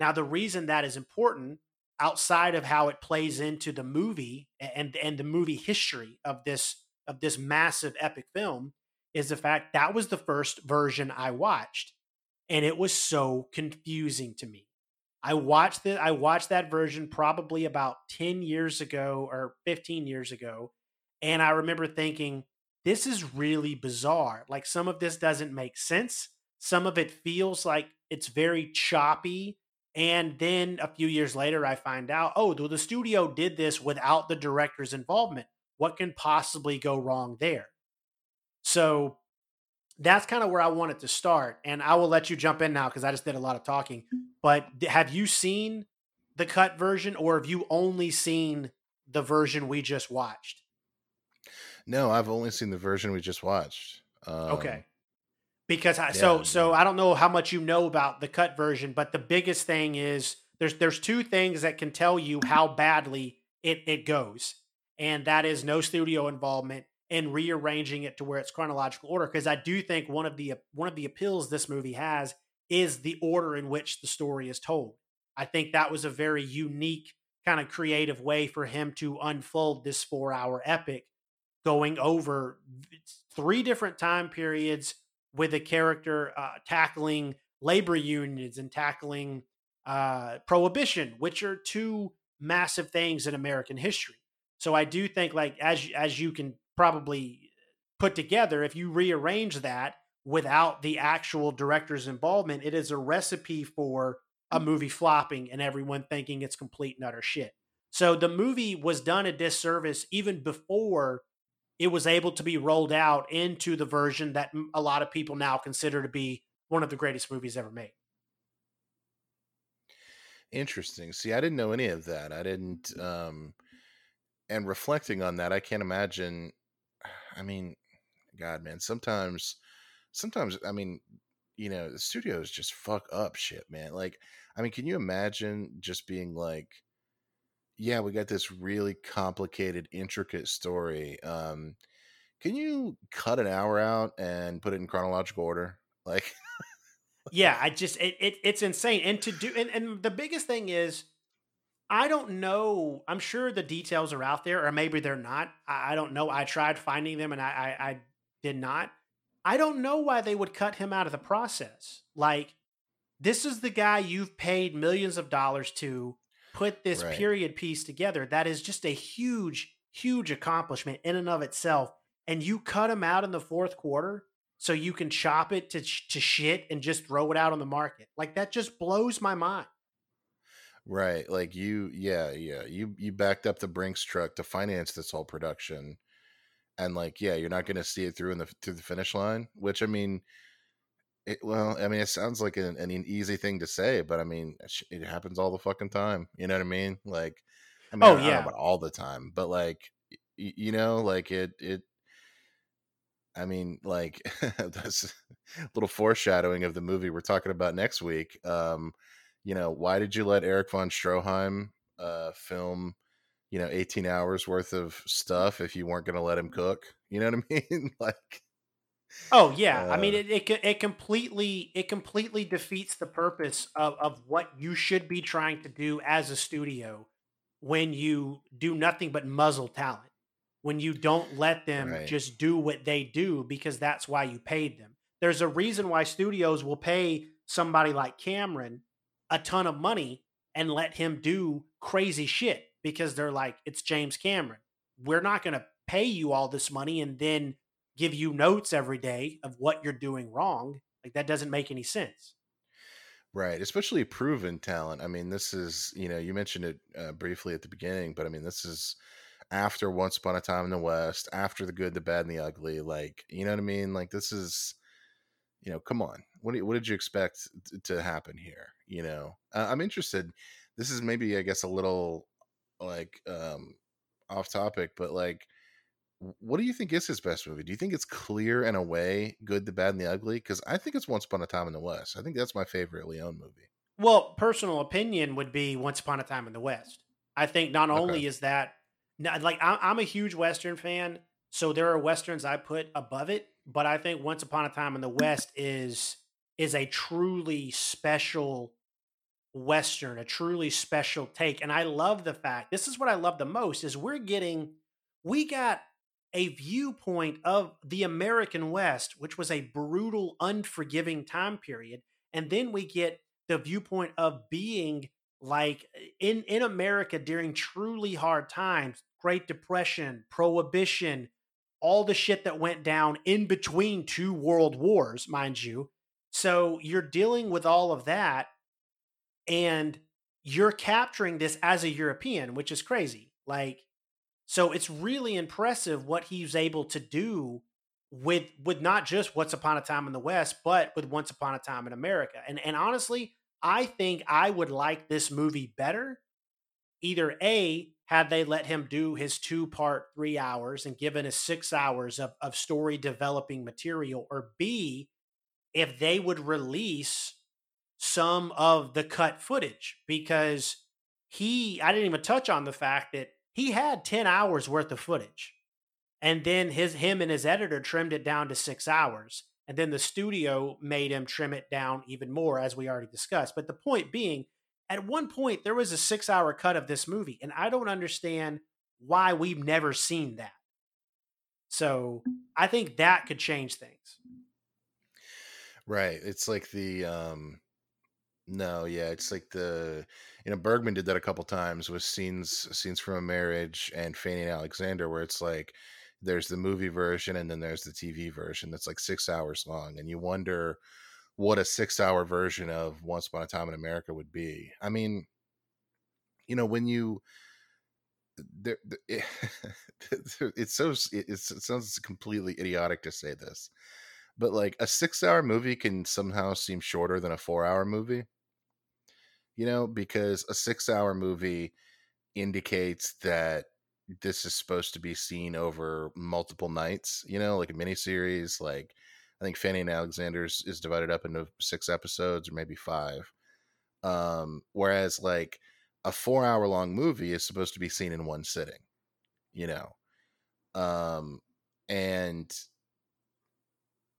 Now, the reason that is important outside of how it plays into the movie and and the movie history of this of this massive epic film is the fact that was the first version I watched and it was so confusing to me. I watched the I watched that version probably about 10 years ago or 15 years ago and I remember thinking this is really bizarre. Like some of this doesn't make sense. Some of it feels like it's very choppy and then a few years later I find out, oh, the studio did this without the director's involvement. What can possibly go wrong there? So that's kind of where I wanted to start. And I will let you jump in now because I just did a lot of talking. Mm. But have you seen the cut version or have you only seen the version we just watched? No, I've only seen the version we just watched. Um, okay. Because I, yeah, so so I don't know how much you know about the cut version, but the biggest thing is there's there's two things that can tell you how badly it it goes. And that is no studio involvement and rearranging it to where it's chronological order because I do think one of the one of the appeals this movie has is the order in which the story is told. I think that was a very unique kind of creative way for him to unfold this 4-hour epic going over three different time periods with a character uh, tackling labor unions and tackling uh, prohibition, which are two massive things in American history. So I do think, like as as you can probably put together, if you rearrange that without the actual director's involvement, it is a recipe for a movie flopping and everyone thinking it's complete and utter shit. So the movie was done a disservice even before it was able to be rolled out into the version that a lot of people now consider to be one of the greatest movies ever made. Interesting. See, I didn't know any of that. I didn't um and reflecting on that, I can't imagine I mean, God, man, sometimes, sometimes, I mean, you know, the studios just fuck up shit, man. Like, I mean, can you imagine just being like, yeah, we got this really complicated, intricate story. Um, can you cut an hour out and put it in chronological order? Like, yeah, I just it, it it's insane. And to do and, and the biggest thing is I don't know. I'm sure the details are out there, or maybe they're not. I, I don't know. I tried finding them and I, I, I did not. I don't know why they would cut him out of the process. Like, this is the guy you've paid millions of dollars to put this right. period piece together. That is just a huge, huge accomplishment in and of itself. And you cut him out in the fourth quarter so you can chop it to, to shit and just throw it out on the market. Like, that just blows my mind. Right. Like you yeah, yeah. You you backed up the Brinks truck to finance this whole production. And like, yeah, you're not gonna see it through in the through the finish line. Which I mean it, well, I mean, it sounds like an, an easy thing to say, but I mean, it happens all the fucking time. You know what I mean? Like, I mean, oh I, yeah, I all the time, but like, y- you know, like it, it. I mean, like that's a little foreshadowing of the movie we're talking about next week. Um, you know, why did you let Erich von Stroheim uh, film, you know 18 hours worth of stuff if you weren't going to let him cook you know what i mean like Oh yeah, I mean uh, it, it. It completely it completely defeats the purpose of of what you should be trying to do as a studio when you do nothing but muzzle talent. When you don't let them right just do what they do because that's why you paid them. There's a reason why studios will pay somebody like Cameron a ton of money and let him do crazy shit because they're like it's James Cameron. We're not going to pay you all this money and then give you notes every day of what you're doing wrong. Like that doesn't make any sense. right especially proven talent i mean this is you know you mentioned it uh, briefly at the beginning but i mean this is after once upon a time in the west after the good the bad and the ugly like you know what i mean like this is you know come on what, what did you expect t- to happen here you know uh, i'm interested this is maybe i guess a little like um off topic but like what do you think is his best movie do you think it's clear and away good the bad and the ugly because i think it's once upon a time in the west i think that's my favorite leone movie Well, personal opinion would be Once Upon a Time in the West. I think not okay only is that like I'm, I'm a huge Western fan, so there are westerns I put above it, but I think Once Upon a Time in the West is is a truly special western, a truly special take. And I love the fact this is what I love the most is we're getting we got a viewpoint of the American West, which was a brutal, unforgiving time period, and then we get the viewpoint of being like in in America during truly hard times, Great Depression, Prohibition, all the shit that went down in between two world wars, mind you. So you're dealing with all of that and you're capturing this as a European, which is crazy. Like, so it's really impressive what he's able to do with with not just Once Upon a Time in the West, but with Once Upon a Time in America. And and honestly, I think I would like this movie better. Either A, had they let him do his two part three hours and given us six hours of, of story developing material, or B, if they would release some of the cut footage because he I didn't even touch on the fact that he had 10 hours worth of footage. And then his him and his editor trimmed it down to 6 hours and then the studio made him trim it down even more as we already discussed. But the point being at one point there was a 6 hour cut of this movie and I don't understand why we've never seen that. So I think that could change things. Right it's like the um no yeah it's like the you know bergman did that a couple times with scenes scenes from a marriage and fanny and alexander where it's like there's the movie version and then there's the tv version that's like six hours long and you wonder what a six hour version of once upon a time in america would be. I mean you know when you there, there- eh, it's so it's, it sounds completely idiotic to say this but like a six hour movie can somehow seem shorter than a four hour movie you know because a six hour movie indicates that this is supposed to be seen over multiple nights you know like a miniseries like i think fanny and alexander's is divided up into six episodes or maybe five. Um whereas like a four hour long movie is supposed to be seen in one sitting you know? Um and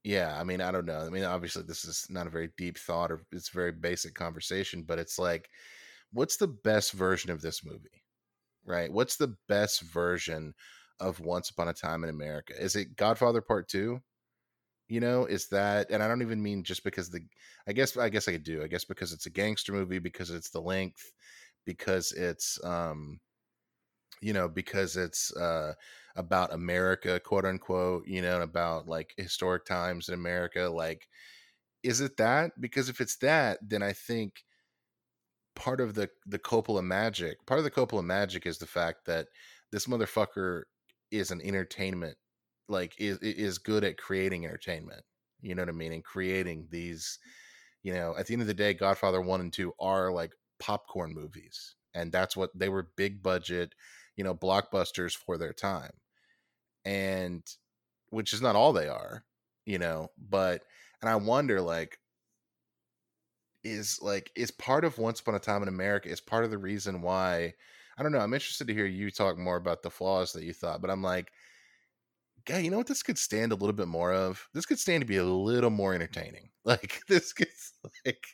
yeah i mean i don't know i mean obviously this is not a very deep thought or it's very basic conversation but it's like what's the best version of this movie right? What's the best version of once upon a time in america? Is it godfather part two? You know is that and i don't even mean just because the i guess i guess i do i guess because it's a gangster movie because it's the length because it's um you know because it's uh about america quote unquote you know about like historic times in america like is it that because if it's that then i think part of the the Coppola magic, part of the Coppola magic is the fact that this motherfucker is an entertainment, like is is good at creating entertainment. You know what I mean? And creating these, you know, at the end of the day, Godfather one and two are like popcorn movies, and that's what they were big budget, you know, blockbusters for their time, and which is not all they are, you know, but and I wonder like is like is part of once upon a time in america is part of the reason why I don't know. I'm interested to hear you talk more about the flaws that you thought, but I'm like, yeah, you know what? This could stand a little bit more of. This could stand to be a little more entertaining. Like this gets like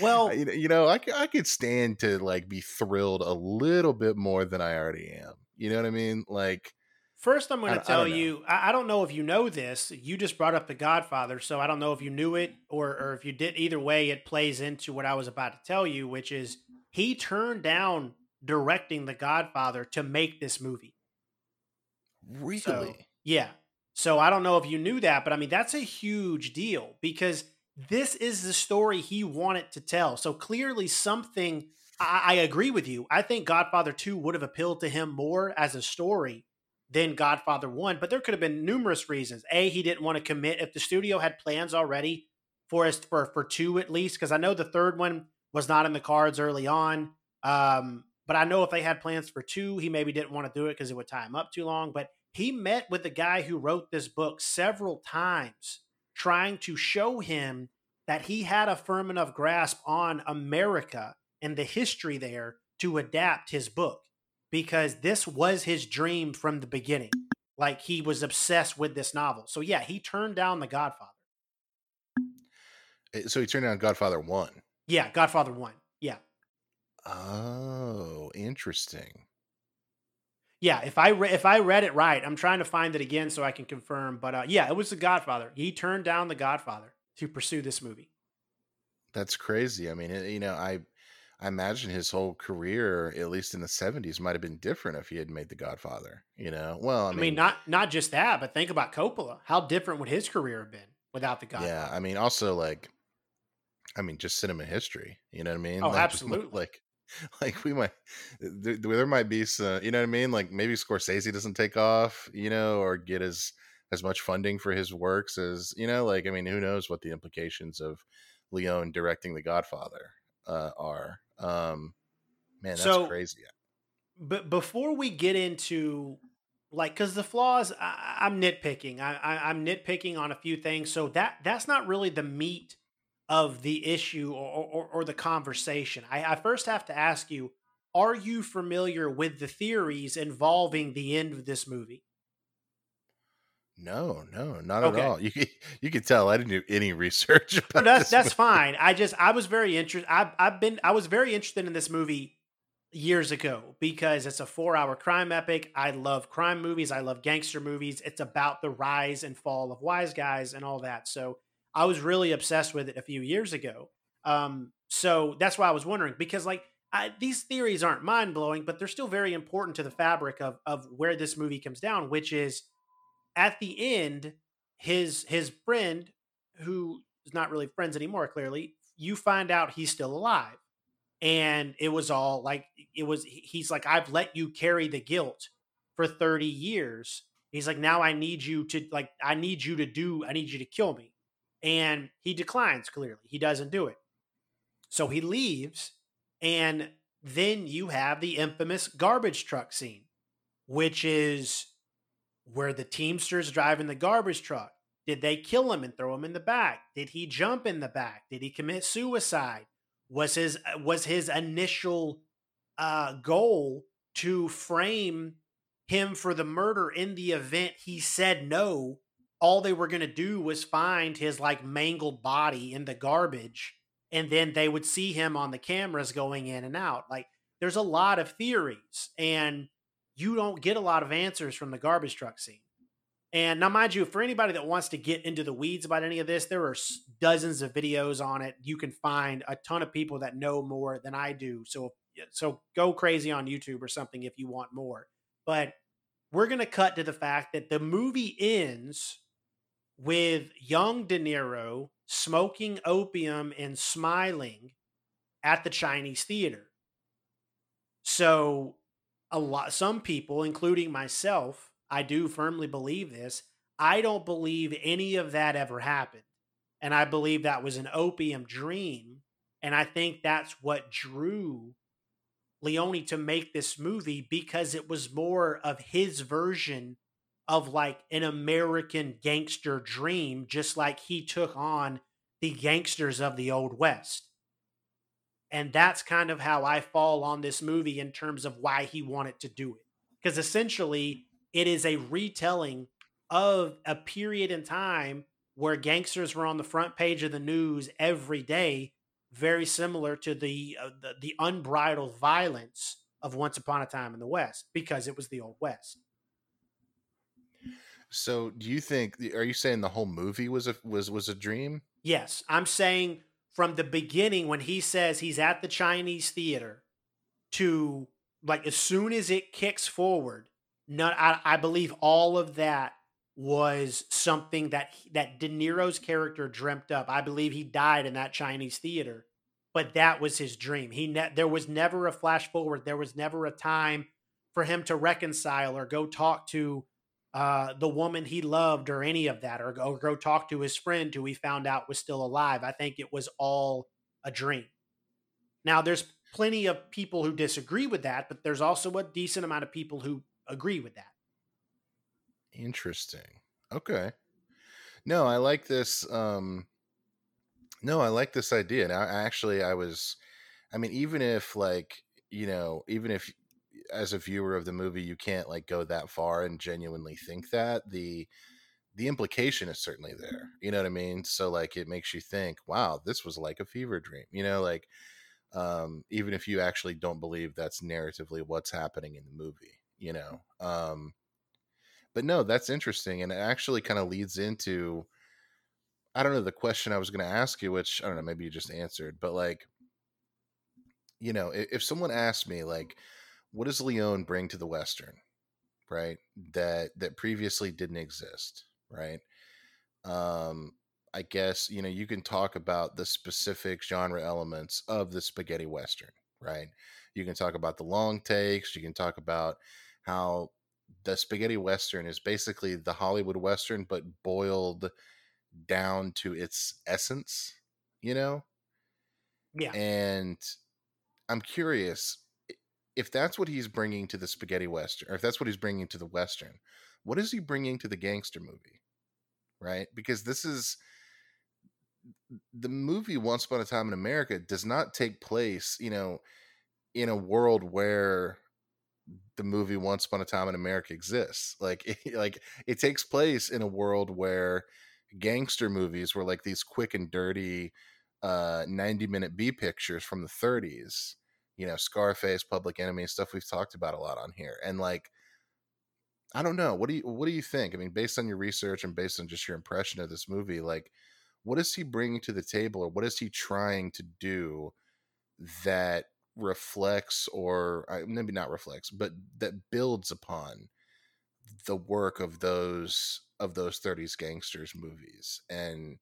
Well, you know, I, I could stand to like be thrilled a little bit more than I already am. You know what I mean? Like, first, I'm going to tell know. you I, I don't know if you know this. You just brought up The Godfather, so I don't know if you knew it or, or if you did. Either way, it plays into what I was about to tell you, which is he turned down directing The Godfather to make this movie. really? So, yeah. So I don't know if you knew that, but I mean, that's a huge deal because this is the story he wanted to tell. So clearly, something I, I agree with you. I think Godfather 2 would have appealed to him more as a story than Godfather 1, but there could have been numerous reasons. A, he didn't want to commit. If the studio had plans already for us for, for two at least, because I know the third one was not in the cards early on. Um, but I know if they had plans for two, he maybe didn't want to do it because it would tie him up too long. But he met with the guy who wrote this book several times, trying to show him that he had a firm enough grasp on America and the history there to adapt his book because this was his dream from the beginning. Like he was obsessed with this novel. So, yeah, he turned down The Godfather. Eh, So he turned down Godfather one. Yeah, Godfather 1. Yeah. Oh, interesting. Yeah, if I re- if I read it right, I'm trying to find it again so I can confirm. But uh, yeah, it was The Godfather. He turned down The Godfather to pursue this movie. That's crazy. I mean, it, you know, I I imagine his whole career, at least in the '70s, might have been different if he had made The Godfather. You know, well, I I mean, mean, not not just that, but think about Coppola. How different would his career have been without The Godfather? yeah, I mean, also like, I mean, just cinema history. You know what I mean? Oh, Like, absolutely. Like, like we might there, there might be some. You know what I mean? Like maybe Scorsese doesn't take off. You know, or get as as much funding for his works as you know. Like, I mean, who knows what the implications of Leone directing The Godfather uh, are? Um, man, that's So- crazy. But before we get into like, because the flaws, I, I'm nitpicking. I, I, I'm nitpicking on a few things. So that that's not really the meat of the issue or, or, or the conversation. I, I first have to ask you: Are you familiar with the theories involving the end of this movie? No, no, not Okay. at all. You you could tell I didn't do any research No, that's that's movie. fine. I just I was very interested. I've I've been I was very interested in this movie years ago because it's a four hour crime epic. I love crime movies. I love gangster movies. It's about the rise and fall of wise guys and all that. So I was really obsessed with it a few years ago. Um, so that's why I was wondering because like I, these theories aren't mind blowing, but they're still very important to the fabric of of where this movie comes down, which is at the end, his his friend who is not really friends anymore. Clearly, you find out he's still alive, and it was all like it was. He's like, I've let you carry the guilt for thirty years. He's like, now I need you to like, I need you to do, I need you to kill me, and he declines. Clearly, he doesn't do it. So he leaves, and then you have the infamous garbage truck scene, which is where the Teamsters driving the garbage truck. Did they kill him and throw him in the back? Did he jump in the back? Did he commit suicide? Was his was his initial uh, goal to frame him for the murder in the event he said no? All they were going to do was find his like mangled body in the garbage, and then they would see him on the cameras going in and out. Like there's a lot of theories, and you don't get a lot of answers from the garbage truck scene. And now, mind you, for anybody that wants to get into the weeds about any of this, there are dozens of videos on it. You can find a ton of people that know more than I do. So, so go crazy on YouTube or something if you want more. But we're going to cut to the fact that the movie ends with young De Niro smoking opium and smiling at the Chinese theater. So, a lot some people including myself i do firmly believe this i don't believe any of that ever happened and i believe that was an opium dream and i think that's what drew leone to make this movie because it was more of his version of like an american gangster dream just like he took on the gangsters of the old west And that's kind of how I fall on this movie in terms of why he wanted to do it. Because essentially, it is a retelling of a period in time where gangsters were on the front page of the news every day, very similar to the, uh, the, the unbridled violence of Once Upon a Time in the West, because it was the Old West. So, do you think? Are you saying the whole movie was a was was a dream? Yes, I'm saying from the beginning when he says he's at the Chinese theater to like as soon as it kicks forward, none I, I believe all of that was something that that De Niro's character dreamt up. I believe he died in that Chinese theater, but that was his dream. He ne- there was never a flash forward. There was never a time for him to reconcile or go talk to uh, the woman he loved or any of that, or go, or go talk to his friend who he found out was still alive. I think it was all a dream. Now, there's plenty of people who disagree with that, but there's also a decent amount of people who agree with that. Interesting. Okay. No, I like this. Um, no, I like this idea. Now, actually, I was, I mean, even if like, you know, even if as a viewer of the movie you can't like go that far and genuinely think that the the implication is certainly there you know what i mean? So like it makes you think wow this was like a fever dream you know like um even if you actually don't believe that's narratively what's happening in the movie you know? Um but no that's interesting and it actually kind of leads into i don't know the question i was going to ask you which i don't know maybe you just answered but like you know if, if someone asked me like what does Leone bring to the Western, right? That that previously didn't exist, right? Um, I guess you know you can talk about the specific genre elements of the spaghetti western, right? You can talk about the long takes. You can talk about how the spaghetti western is basically the Hollywood western, but boiled down to its essence, you know? Yeah. And I'm curious if that's what he's bringing to the spaghetti western, or if that's what he's bringing to the western, what is he bringing to the gangster movie? Right? Because this is the movie Once Upon a Time in America does not take place, you know, in a world where the movie Once Upon a Time in America exists. Like, it, like it takes place in a world where gangster movies were like these quick and dirty uh 90 minute B pictures from the 30s you know, Scarface, Public Enemy, stuff we've talked about a lot on here. And like, I don't know. What do you what do you think? I mean, based on your research and based on just your impression of this movie, like, what is he bringing to the table, or what is he trying to do that reflects, or maybe not reflects, but that builds upon the work of those of those 30s gangsters movies and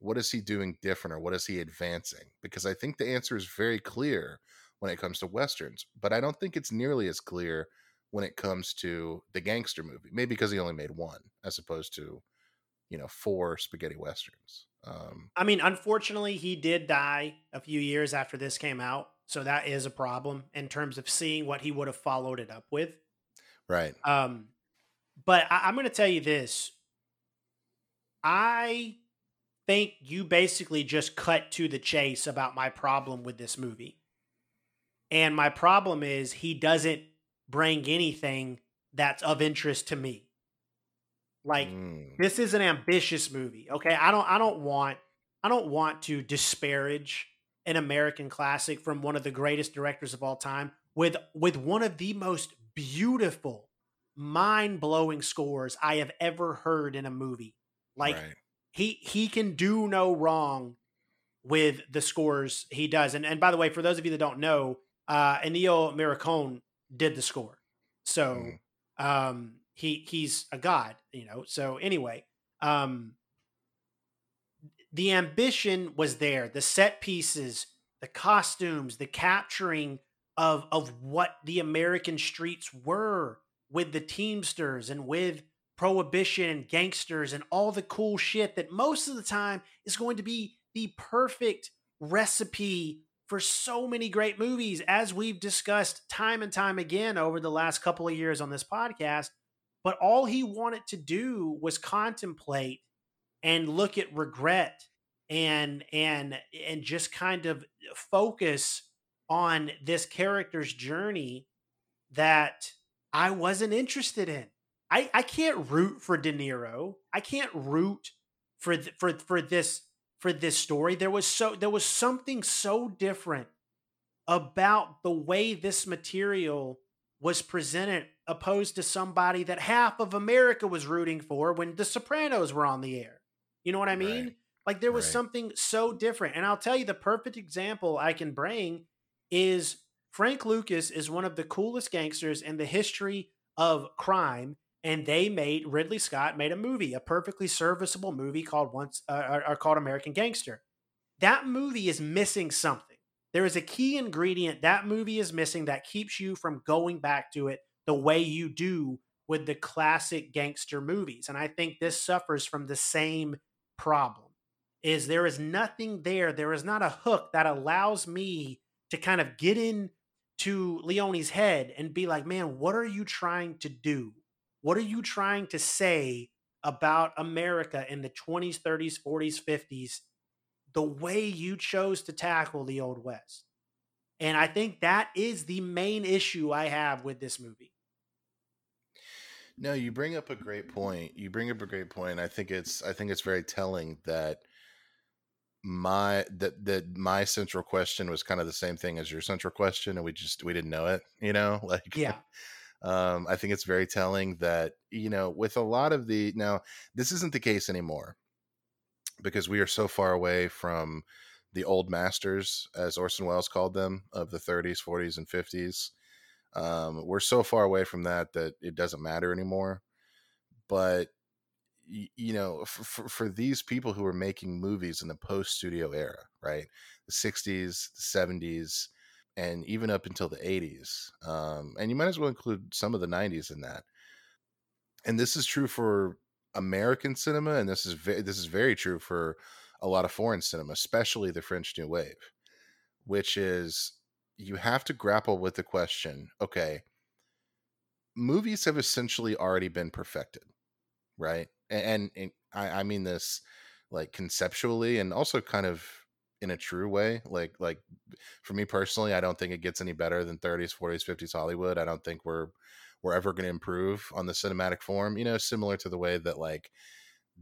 what is he doing different or what is he advancing because i think the answer is very clear when it comes to westerns, but I don't think it's nearly as clear when it comes to the gangster movie. Maybe because he only made one as opposed to, you know, four spaghetti westerns. Um, I mean, unfortunately, he did die a few years after this came out, so that is a problem in terms of seeing what he would have followed it up with. Right. Um, but I, I'm going to tell you this. I think you basically just cut to the chase about my problem with this movie. And my problem is he doesn't bring anything that's of interest to me. Like mm. this is an ambitious movie. Okay. I don't I don't want I don't want to disparage an American classic from one of the greatest directors of all time with with one of the most beautiful, mind-blowing scores I have ever heard in a movie. Like right. he he can do no wrong with the scores he does. And and by the way, for those of you that don't know, uh, Ennio Morricone did the score. So mm. um, he he's a god, you know. So anyway, um, the ambition was there. The set pieces, the costumes, the capturing of of what the American streets were with the Teamsters and with prohibition and gangsters and all the cool shit that most of the time is going to be the perfect recipe for so many great movies, as we've discussed time and time again over the last couple of years on this podcast. But all he wanted to do was contemplate and look at regret and and and just kind of focus on this character's journey that I wasn't interested in. I I can't root for De Niro. I can't root for th- for for this for this story. There was so there was something so different about the way this material was presented opposed to somebody that half of America was rooting for when The Sopranos were on the air. You know what I mean? Right. Like there was Right. something so different. And I'll tell you the perfect example I can bring is Frank Lucas is one of the coolest gangsters in the history of crime and they made Ridley Scott made a movie, a perfectly serviceable movie called once uh, or, called American Gangster. That movie is missing something. There is a key ingredient that movie is missing that keeps you from going back to it the way you do with the classic gangster movies. And I think this suffers from the same problem. Is there is nothing there, there is not a hook that allows me to kind of get in to Leone's head and be like, "Man, what are you trying to do? What are you trying to say about America in the 20s, 30s, 40s, 50s the way you chose to tackle the Old West?" And I think that is the main issue I have with this movie. No, you bring up a great point. You bring up a great point. I think it's I think it's very telling that my that that my central question was kind of the same thing as your central question and we just we didn't know it, you know? Like Yeah. Um I think it's very telling that, you know, with a lot of the now this isn't the case anymore because we are so far away from the old masters as Orson Welles called them of the 30s, 40s and 50s um, we're so far away from that that it doesn't matter anymore. But you know, for, for, for these people who are making movies in the post studio era, right, the '60s, the '70s, and even up until the '80s, um, and you might as well include some of the '90s in that. And this is true for American cinema, and this is ve- this is very true for a lot of foreign cinema, especially the French New Wave, which is you have to grapple with the question okay movies have essentially already been perfected right and, and, and I, I mean this like conceptually and also kind of in a true way like like for me personally i don't think it gets any better than 30s 40s 50s hollywood. I don't think we're we're ever going to improve on the cinematic form you know similar to the way that like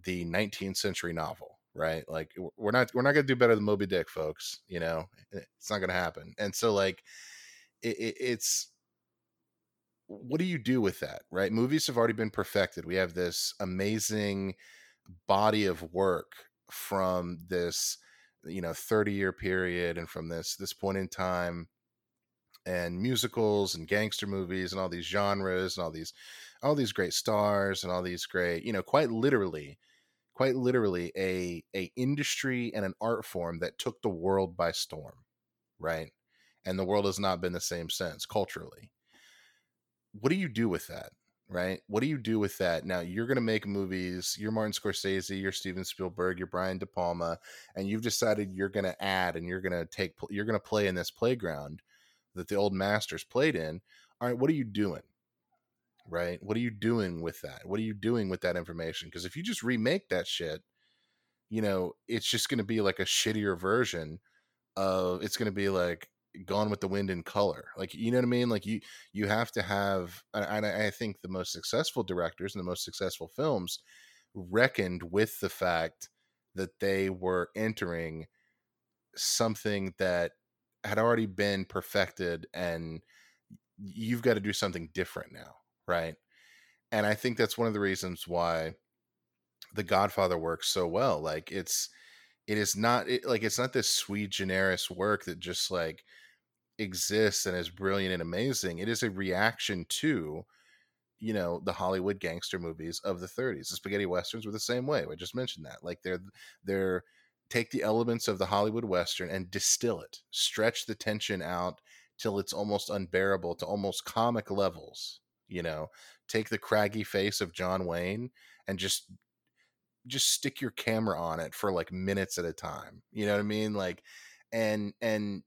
the 19th century novel right? Like we're not we're not going to do better than moby dick folks you know? Eh, it's not going to happen. And so like it, it, it's what do you do with that right? Movies have already been perfected. We have this amazing body of work from this you know 30 year period and from this this point in time and musicals and gangster movies and all these genres and all these all these great stars and all these great you know quite literally quite literally a a industry and an art form that took the world by storm right? And the world has not been the same since culturally. What do you do with that right? What do you do with that? Now you're going to make movies you're martin scorsese you're steven spielberg you're brian de palma and you've decided you're going to add and you're going to take you're going to play in this playground that the old masters played in all right what are you doing? Right? What are you doing with that? What are you doing with that information? Because if you just remake that shit you know it's just going to be like a shittier version of it's going to be like gone with the wind in color like you know what i mean? Like you you have to have and I, think the most successful directors and the most successful films reckoned with the fact that they were entering something that had already been perfected and you've got to do something different now right? And i think that's one of the reasons why the godfather works so well like it's it is not it, like it's not this sui generis work that just like exists and is brilliant and amazing it is a reaction to you know the hollywood gangster movies of the 30s the spaghetti westerns were the same way i just mentioned that like they're they're take the elements of the hollywood western and distill it stretch the tension out till it's almost unbearable to almost comic levels you know? Take the craggy face of john wayne and just just stick your camera on it for like minutes at a time you know what i mean? Like and and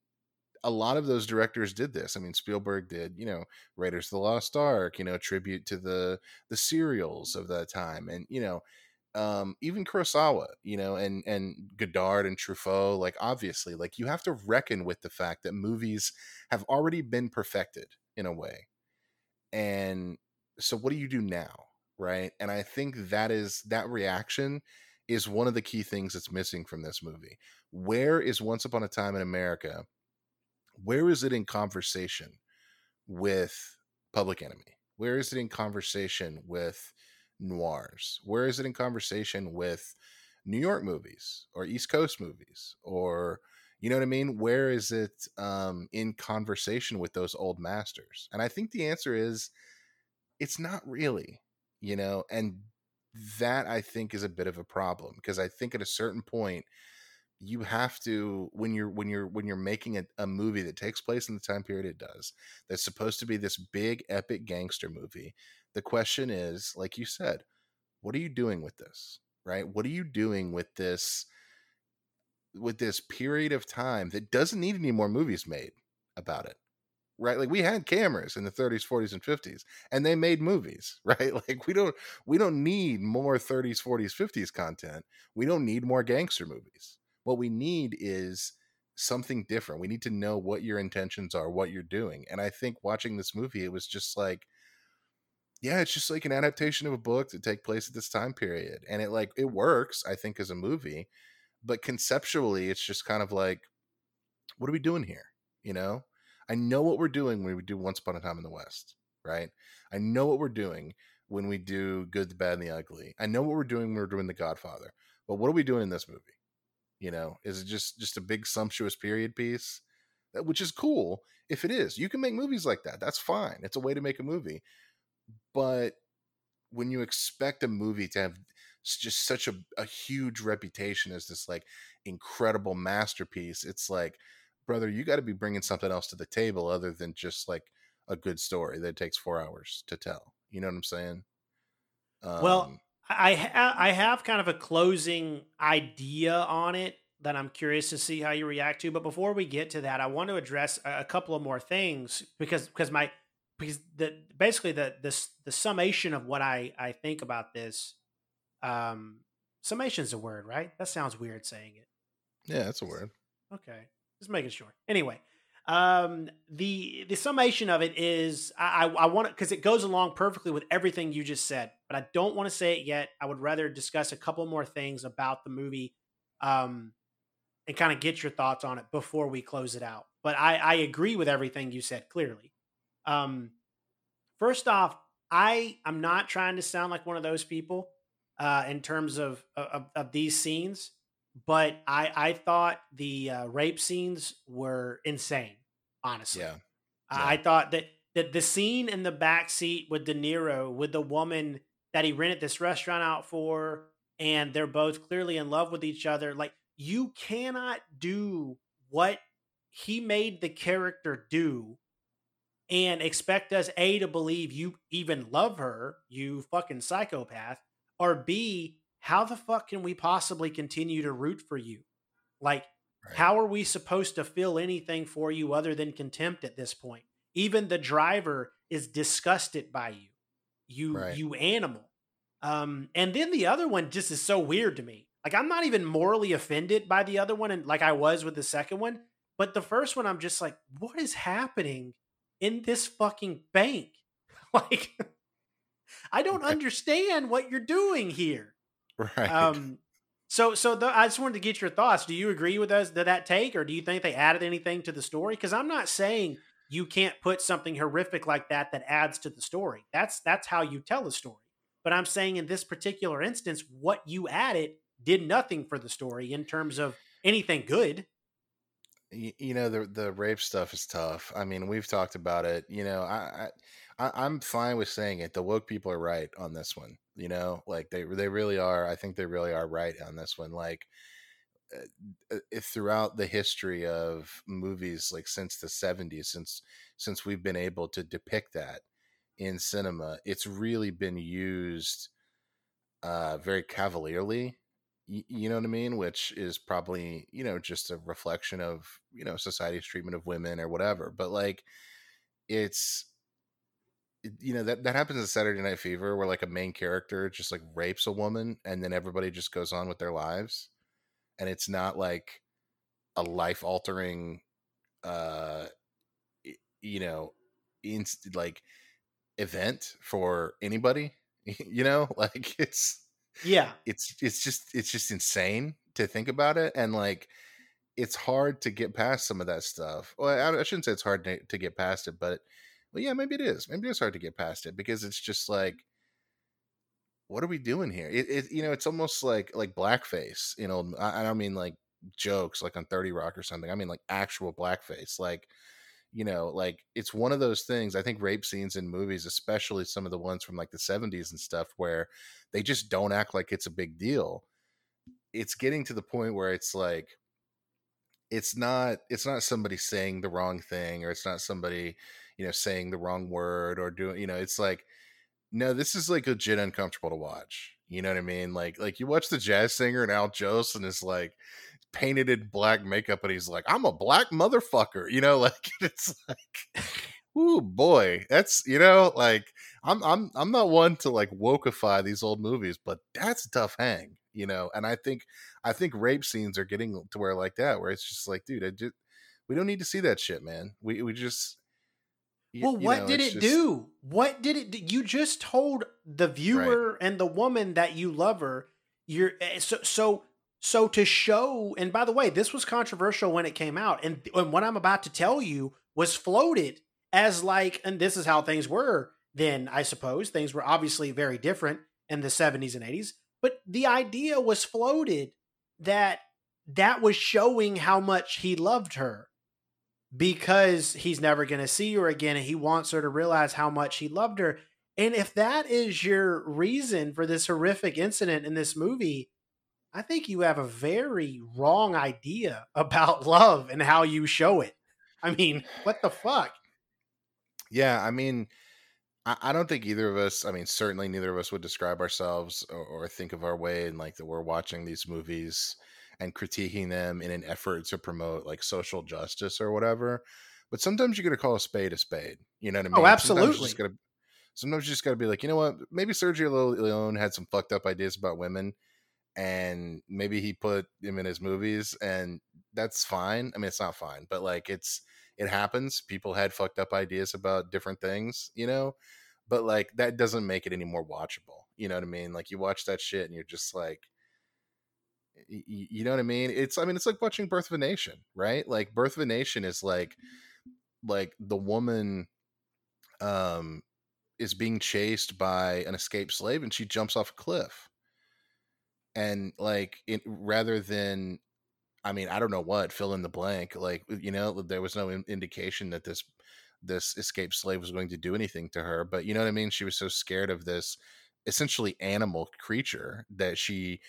a lot of those directors did this i mean spielberg did you know raiders of the lost ark you know tribute to the the serials of that time and you know um, even Kurosawa, you know, and and Godard and Truffaut, like obviously, like you have to reckon with the fact that movies have already been perfected in a way, and so what do you do now, right? And I think that is that reaction is one of the key things that's missing from this movie. Where is Once Upon a Time in America? Where is it in conversation with Public Enemy? Where is it in conversation with noirs? Where is it in conversation with New York movies or East Coast movies or you know what I mean? Where is it um, in conversation with those old masters? And I think the answer is it's not really, you know, and that I think is a bit of a problem because I think at a certain point you have to when you're when you're when you're making a, a movie that takes place in the time period it does that's supposed to be this big epic gangster movie the question is like you said what are you doing with this right? What are you doing with this with this period of time that doesn't need any more movies made about it right? Like we had cameras in the 30s 40s and 50s and they made movies right? Like we don't we don't need more 30s 40s 50s content. We don't need more gangster movies what we need is something different we need to know what your intentions are what you're doing and i think watching this movie it was just like yeah it's just like an adaptation of a book to take place at this time period and it like it works i think as a movie but conceptually it's just kind of like what are we doing here you know I know what we're doing when we do Once Upon a Time in the West, right? I know what we're doing when we do Good, the Bad, and the Ugly. I know what we're doing when we're doing The Godfather. But what are we doing in this movie? You know, is it just just a big sumptuous period piece, which is cool if it is. You can make movies like that. That's fine. It's a way to make a movie. But when you expect a movie to have just such a, a huge reputation as this like incredible masterpiece, it's like brother, you got to be bringing something else to the table other than just like a good story that takes four hours to tell. You know what I'm saying? Um, well, I ha- I have kind of a closing idea on it that I'm curious to see how you react to. But before we get to that, I want to address a, couple of more things because because my because the basically the the the summation of what I I think about this. Um, summation is a word, right? That sounds weird saying it. Yeah, that's a word. Okay. Just making sure. Anyway, um, the the summation of it is I I, want because it goes along perfectly with everything you just said, but I don't want to say it yet. I would rather discuss a couple more things about the movie, um, and kind of get your thoughts on it before we close it out. But I I agree with everything you said clearly. Um, first off, I I'm not trying to sound like one of those people uh, in terms of, of of these scenes but I I thought the uh, rape scenes were insane. Honestly, yeah. yeah. I thought that that the scene in the back seat with De Niro with the woman that he rented this restaurant out for, and they're both clearly in love with each other. Like you cannot do what he made the character do and expect us a to believe you even love her, you fucking psychopath, or b how the fuck can we possibly continue to root for you? Like, right. how are we supposed to feel anything for you other than contempt at this point? Even the driver is disgusted by you, you right. you animal. Um, and then the other one just is so weird to me. Like, I'm not even morally offended by the other one, and like I was with the second one. But the first one, I'm just like, what is happening in this fucking bank? like, I don't understand what you're doing here. Right. Um, so, so the, I just wanted to get your thoughts. Do you agree with us that that take, or do you think they added anything to the story? Because I'm not saying you can't put something horrific like that that adds to the story. That's that's how you tell a story. But I'm saying in this particular instance, what you added did nothing for the story in terms of anything good. You, you know the the rape stuff is tough. I mean, we've talked about it. You know, I, I I'm fine with saying it. The woke people are right on this one you know like they they really are i think they really are right on this one like uh, uh throughout the history of movies like since the 70s since since we've been able to depict that in cinema it's really been used uh very cavalierly you know what i mean which is probably you know just a reflection of you know society's treatment of women or whatever but like it's it- you know that that happens in Saturday Night Fever, where like a main character just like rapes a woman, and then everybody just goes on with their lives, and it's not like a life altering, uh, you know, inst- like event for anybody. You know, like it's Yeah. it's it's just it's just insane to think about it and like it's hard to get past some of that stuff well i, I shouldn't say it's hard to, to get past it but well yeah maybe it is. Maybe it's hard to get past it because it's just like what are we doing here? It, it you know it's almost like like blackface you know I, I don't mean like jokes like on 30 rock or something. I mean like actual blackface. Like you know like it's one of those things i think rape scenes in movies especially some of the ones from like the 70s and stuff where they just don't act like it's a big deal. It's getting to the point where it's like it's not it's not somebody saying the wrong thing or it's not somebody you know saying the wrong word or doing you know it's like no this is like legit uncomfortable to watch you know what i mean like like you watch the jazz singer and al jolson is like painted in black makeup and he's like i'm a black motherfucker you know like it's like Ooh boy, that's you know like I'm I'm I'm not one to like wokeify these old movies, but that's a tough hang, you know. And I think I think rape scenes are getting to where like that, where it's just like, dude, I just we don't need to see that shit, man. We we just Well, you what know, did it just- do? What did it do? You just told the viewer and the woman that you love her. You're eh, so so so to show. And by the way, this was controversial when it came out, and, and what I'm about to tell you was floated as like, and this is how things were then. I suppose things were obviously very different in the 70s and 80s, but the idea was floated that that was showing how much he loved her because he's never going to see her again and he wants her to realize how much he loved her. And if that is your reason for this horrific incident in this movie, I think you have a very wrong idea about love and how you show it. I mean, what the fuck? Yeah, I mean, I, don't think either of us. I mean, certainly neither of us would describe ourselves or, or think of our way in like that we're watching these movies and critiquing them in an effort to promote like social justice or whatever. But sometimes you got to call a spade a spade. You know what I oh, mean? Oh, absolutely. sometimes you just got to be like, you know what? Maybe Sergio Le- Leone had some fucked up ideas about women, and maybe he put them in his movies, and that's fine. I mean, it's not fine, but like it's it happens. People had fucked up ideas about different things, you know, but like that doesn't make it any more watchable. You know what I mean? Like you watch that shit and you're just like, you know what I mean? It's, I mean, it's like watching Birth of a Nation, right? Like Birth of a Nation is like, like the woman, um, is being chased by an escaped slave and she jumps off a cliff. And like, it, rather than I mean, I don't know what fill in the blank. Like you know, there was no in- indication that this this escaped slave was going to do anything to her. But you know what I mean? She was so scared of this essentially animal creature that she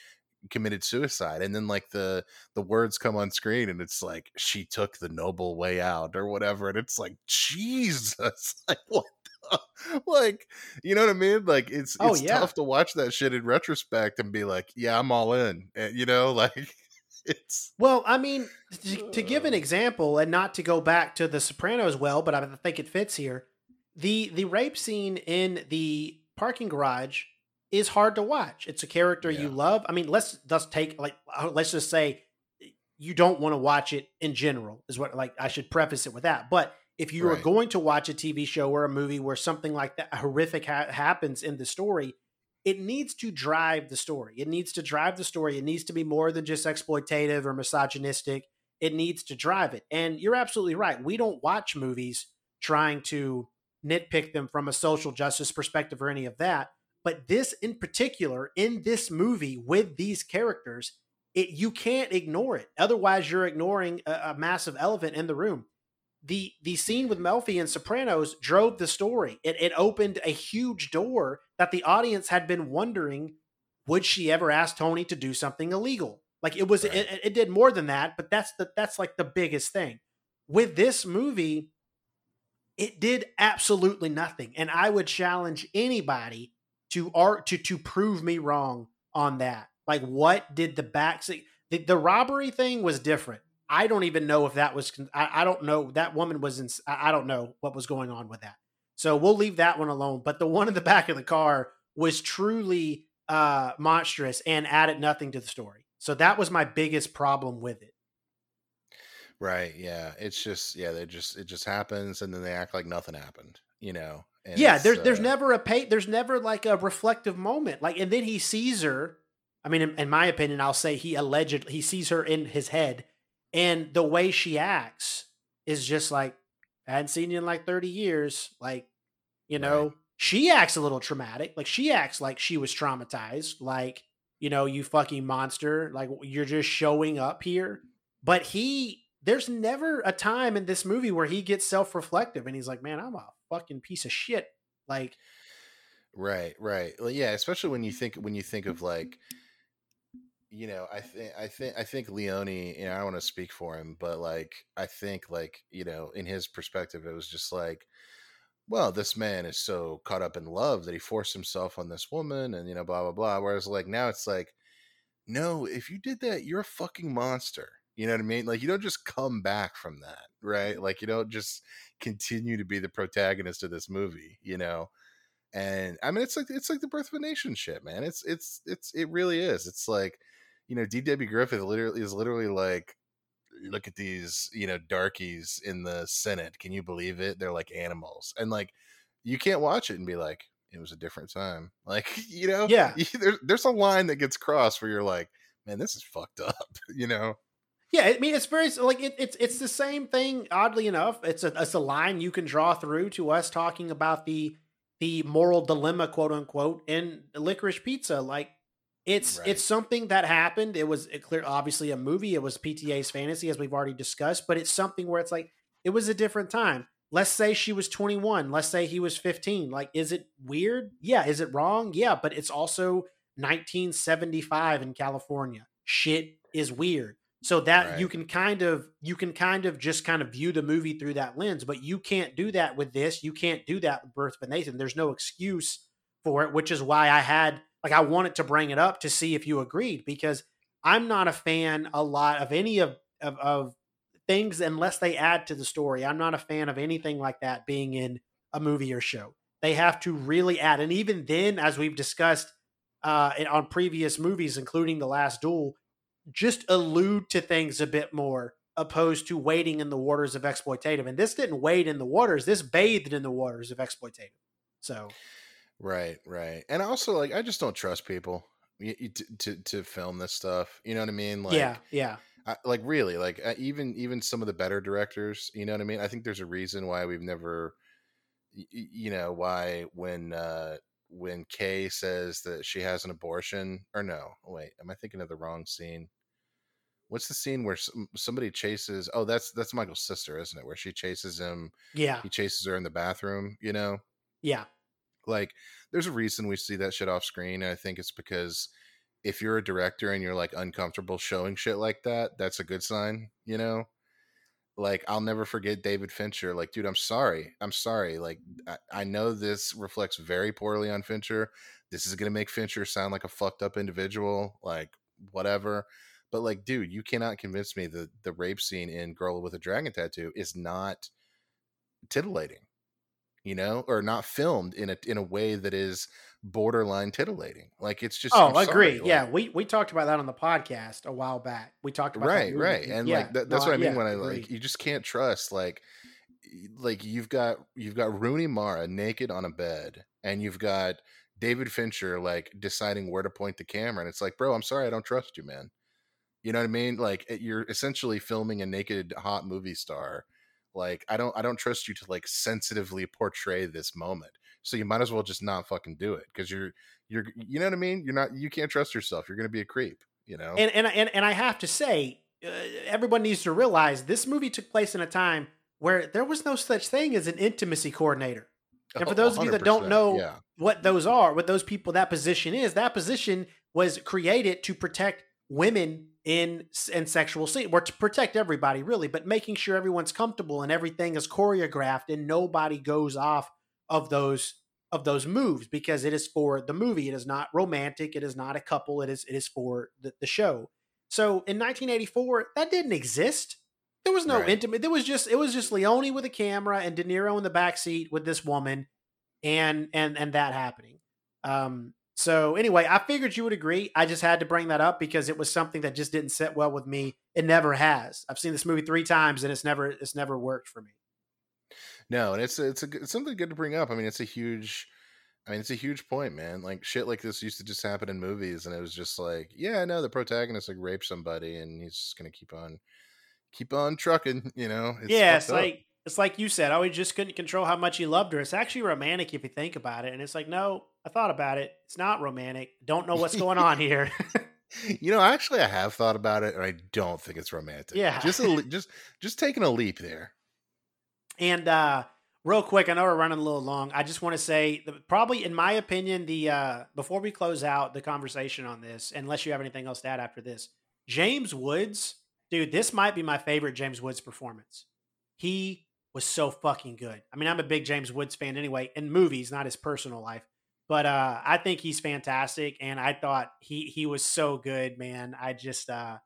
committed suicide. And then like the the words come on screen, and it's like she took the noble way out or whatever. And it's like Jesus, like what? the- Like you know what I mean? Like it's Oh, it's yeah. tough to watch that shit in retrospect and be like, yeah, I'm all in. And, you know, like it's Well, I mean, to, to give an example, and not to go back to The Sopranos, well, but I think it fits here. the The rape scene in the parking garage is hard to watch. It's a character you love. I mean, let's let's take like uh, let's just say you don't want to watch it in general. Is what like I should preface it with that. But if you are going to watch a TV show or a movie where something like that horrific ha- happens in the story, it needs to drive the story. It needs to drive the story. It needs to be more than just exploitative or misogynistic. It needs to drive it. And you're absolutely right. We don't watch movies trying to nitpick them from a social justice perspective or any of that. But this in particular, in this movie with these characters, it you can't ignore it. Otherwise, you're ignoring a, a massive elephant in the room. The the scene with Melfi and Sopranos drove the story. It it opened a huge door that the audience had been wondering would she ever ask Tony to do something illegal? Like it was Right. it, it did more than that, but that's the that's like the biggest thing. With this movie, it did absolutely nothing. And I would challenge anybody to art to to prove me wrong on that. Like what did the back the, the robbery thing was different. I don't even know if that was. I, I don't know. That woman was in. I I don't know what was going on with that. So we'll leave that one alone. But the one in the back of the car was truly uh monstrous and added nothing to the story. So that was my biggest problem with it. Right. Yeah. It's just yeah. They just it just happens, and then they act like nothing happened. You know. And yeah, there's there's uh, never a pay there's never like a reflective moment. Like and then he sees her. I mean, in, in my opinion, I'll say he allegedly he sees her in his head, and the way she acts is just like I hadn't seen you in like 30 years. Like, you know, Right. she acts a little traumatic. Like she acts like she was traumatized. Like, you know, you fucking monster. Like you're just showing up here. But he there's never a time in this movie where he gets self-reflective and he's like, man, I'm a fucking piece of shit. Like, Right, right. Well, yeah, especially when you mm, think when you think of mm-hmm. like, you know, I think I think I think Leone. You know, I don't want to speak for him, but like, I think like you know, in his perspective, it was just like, well, this man is so caught up in love that he forced himself on this woman, and you know, blah blah blah. Whereas like now, it's like, no, if you did that, you're a fucking monster. You know what I mean? Like, you don't just come back from that, right? Mm-hmm. Like, you don't just continue to be the protagonist of this movie. You know and I mean it's like it's like the birth of a nation shit, man. It's it's it's it really is. It's like you know, D.W. Griffith literally is literally like, look at these you know darkies in the Senate. Can you believe it? They're like animals, and like you can't watch it and be like, it was a different time. Like you know, Yeah. There's there's a line that gets crossed where you're like, man, this is fucked up. You know. Yeah, I mean, it's very like it, it's it's the same thing. Oddly enough, it's a it's a line you can draw through to us talking about the the moral dilemma, quote unquote, in licorice pizza. Like it's Right. it's something that happened. It was clear, obviously a movie. It was PTA's fantasy, as we've already discussed. But it's something where it's like it was a different time. Let's say she was 21. Let's say he was 15. Like, is it weird? Yeah. Is it wrong? Yeah. But it's also 1975 in California. Shit is weird. So that you can kind of you can kind of just kind of view the movie through that lens, but you can't do that with this. You can't do that with Birth of a Nation. There's no excuse for it, which is why I had like I wanted to bring it up to see if you agreed because I'm not a fan a lot of any of of, of things unless they add to the story. I'm not a fan of anything like that being in a movie or show. They have to really add, and even then, as we've discussed uh, on previous movies, including The Last Duel, just allude to things a bit more opposed to wading in the waters of exploitative. And this didn't wade in the waters; this bathed in the waters of exploitative. So Right, right. And also, like, I just don't trust people to, to to film this stuff. You know what I mean? Like, yeah, yeah, I, like really, like uh, even even some of the better directors. You know what I mean? I think there's a reason why we've never, y- you know, why when uh when Kay says that she has an abortion, or no, wait, am I thinking of the wrong scene? What's the scene where some, somebody chases? Oh, that's that's Michael's sister, isn't it? Where she chases him, yeah, he chases her in the bathroom. You know, yeah. like there's a reason we see that shit off screen and i think it's because if you're a director and you're like uncomfortable showing shit like that that's a good sign you know like i'll never forget david fincher like dude i'm sorry i'm sorry like i, I know this reflects very poorly on fincher this is going to make fincher sound like a fucked up individual like whatever but like dude you cannot convince me that the rape scene in girl with a dragon tattoo is not titillating you know, or not filmed in a in a way that is borderline titillating. Like it's just Oh, I'm agree. like- yeah, we we talked about that on the podcast a while back. We talked about right, right, and Yeah, like that, no, that's what I mean yeah, when I agreed. like you just can't trust like like you've got you've got Rooney Mara naked on a bed, and you've got David Fincher like deciding where to point the camera, and it's like, bro, I'm sorry, I don't trust you, man. You know what I mean? Like it- you're essentially filming a naked hot movie star. Like I don't I don't trust you to like sensitively portray this moment. So you might as well just not fucking do it because you're you're you know what I mean? You're not you can't trust yourself. You're gonna be a creep. You know? And and and, and I have to say, uh, everyone needs to realize this movie took place in a time where there was no such thing as an intimacy coordinator. And for Oh, those of you that don't know yeah. what those are, what those people, that position is, that position was created to protect women in in sexual scene, or to protect everybody really, but making sure everyone's comfortable and everything is choreographed and nobody goes off of those of those moves because it is for the movie. It is not romantic. It is not a couple. It is it is for the, the show. So in 1984, that didn't exist. There was no Right. intimate. There was just it was just Leone with a camera and De Niro in the back seat with this woman, and and and that happening. Um. So anyway, I figured you would agree. I just had to bring that up because it was something that just didn't sit well with me. It never has. I've seen this movie three times and it's never it's never worked for me. No, and it's it's a, it's something good to bring up. I mean, it's a huge, I mean, it's a huge point, man. Like shit like this used to just happen in movies, and it was just like, yeah, no, the protagonist like raped somebody, and he's just gonna keep on, keep on trucking. You know? yeah, it's up. like it's like you said. Oh, he just couldn't control how much he loved her. It's actually romantic if you think about it. And it's like, no, I thought about it. It's not romantic. Don't know what's going on here. you know, actually, I have thought about it, and I don't think it's romantic. Yeah. just a, le- just just taking a leap there. And uh real quick, I know we're running a little long. I just want to say probably in my opinion, the uh before we close out the conversation on this, unless you have anything else to add after this, James Woods, dude, this might be my favorite James Woods performance. He was so fucking good. I mean, I'm a big James Woods fan anyway, in movies, not his personal life. But uh I think he's fantastic and I thought he he was so good, man. I just uh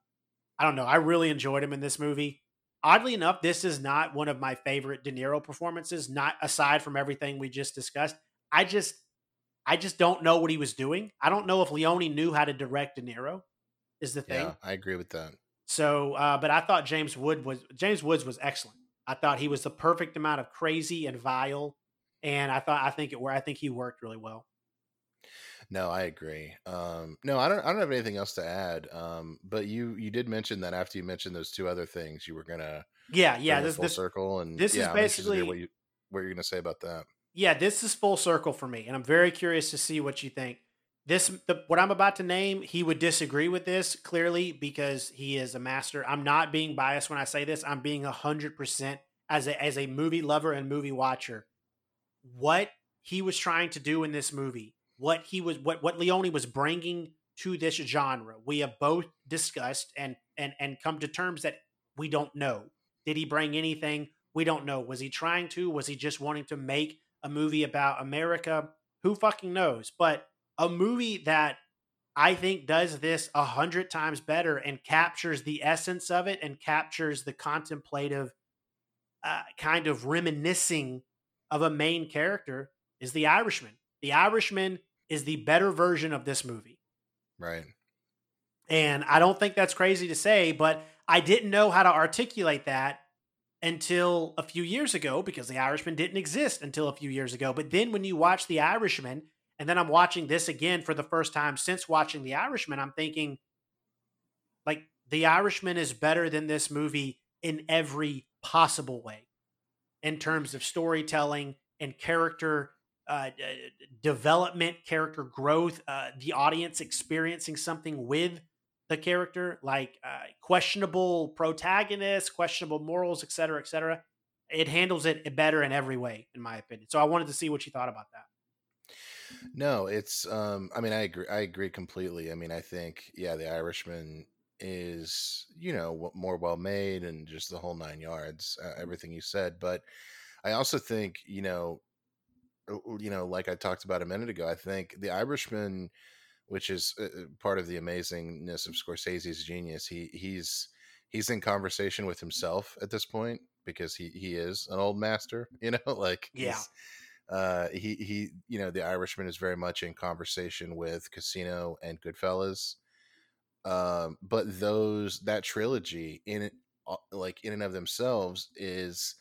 I don't know. I really enjoyed him in this movie oddly enough, this is not one of my favorite De Niro performances. Not aside from everything we just discussed. I just, I just don't know what he was doing. I don't know if Leone knew how to direct De Niro. Is the thing. Yeah, I agree with that. So, uh, but I thought James Wood was James Woods was excellent. I thought he was the perfect amount of crazy and vile, and I thought I think it where I think he worked really well. No, I agree. Um, no, I don't. I don't have anything else to add. Um, but you you did mention that after you mentioned those two other things, you were gonna Yeah, yeah. This full this circle, and this is I'm interested to hear basically- what you what you're gonna say about that. yeah, this is full circle for me, and I'm very curious to see what you think. This, the, what I'm about to name, he would disagree with this clearly because he is a master. I'm not being biased when I say this. I'm being hundred percent as a as a movie lover and movie watcher. What he was trying to do in this movie, what he was, what what Leone was bringing to this genre, we have both discussed and and and come to terms that we don't know. Did he bring anything? We don't know. Was he trying to? Was he just wanting to make a movie about America? Who fucking knows? But a movie that I think does this a hundred times better and captures the essence of it and captures the contemplative uh, kind of reminiscing of a main character is The Irishman. The Irishman is the better version of this movie. Right. And I don't think that's crazy to say, but I didn't know how to articulate that until a few years ago because The Irishman didn't exist until a few years ago. But then when you watch The Irishman, and then I'm watching this again for the first time since watching The Irishman, I'm thinking, like, The Irishman is better than this movie in every possible way in terms of storytelling and character uh, development, character growth, uh, the audience experiencing something with the character, like uh, questionable protagonists, questionable morals, et cetera, et cetera. It handles it better in every way, in my opinion. So I wanted to see what you thought about that. No, it's um I mean I agree I agree completely. I mean I think yeah, The Irishman is, you know, more well made and just the whole 9 yards, uh, everything you said, but I also think, you know, uh, you know, like I talked about a minute ago, I think The Irishman which is uh, uh, part of the amazingness of Scorsese's genius. He he's he's in conversation with himself at this point because he he is an old master, you know, like Yeah. uh he he you know the irishman is very much in conversation with casino and goodfellas um but those that trilogy in uh, like in and of themselves is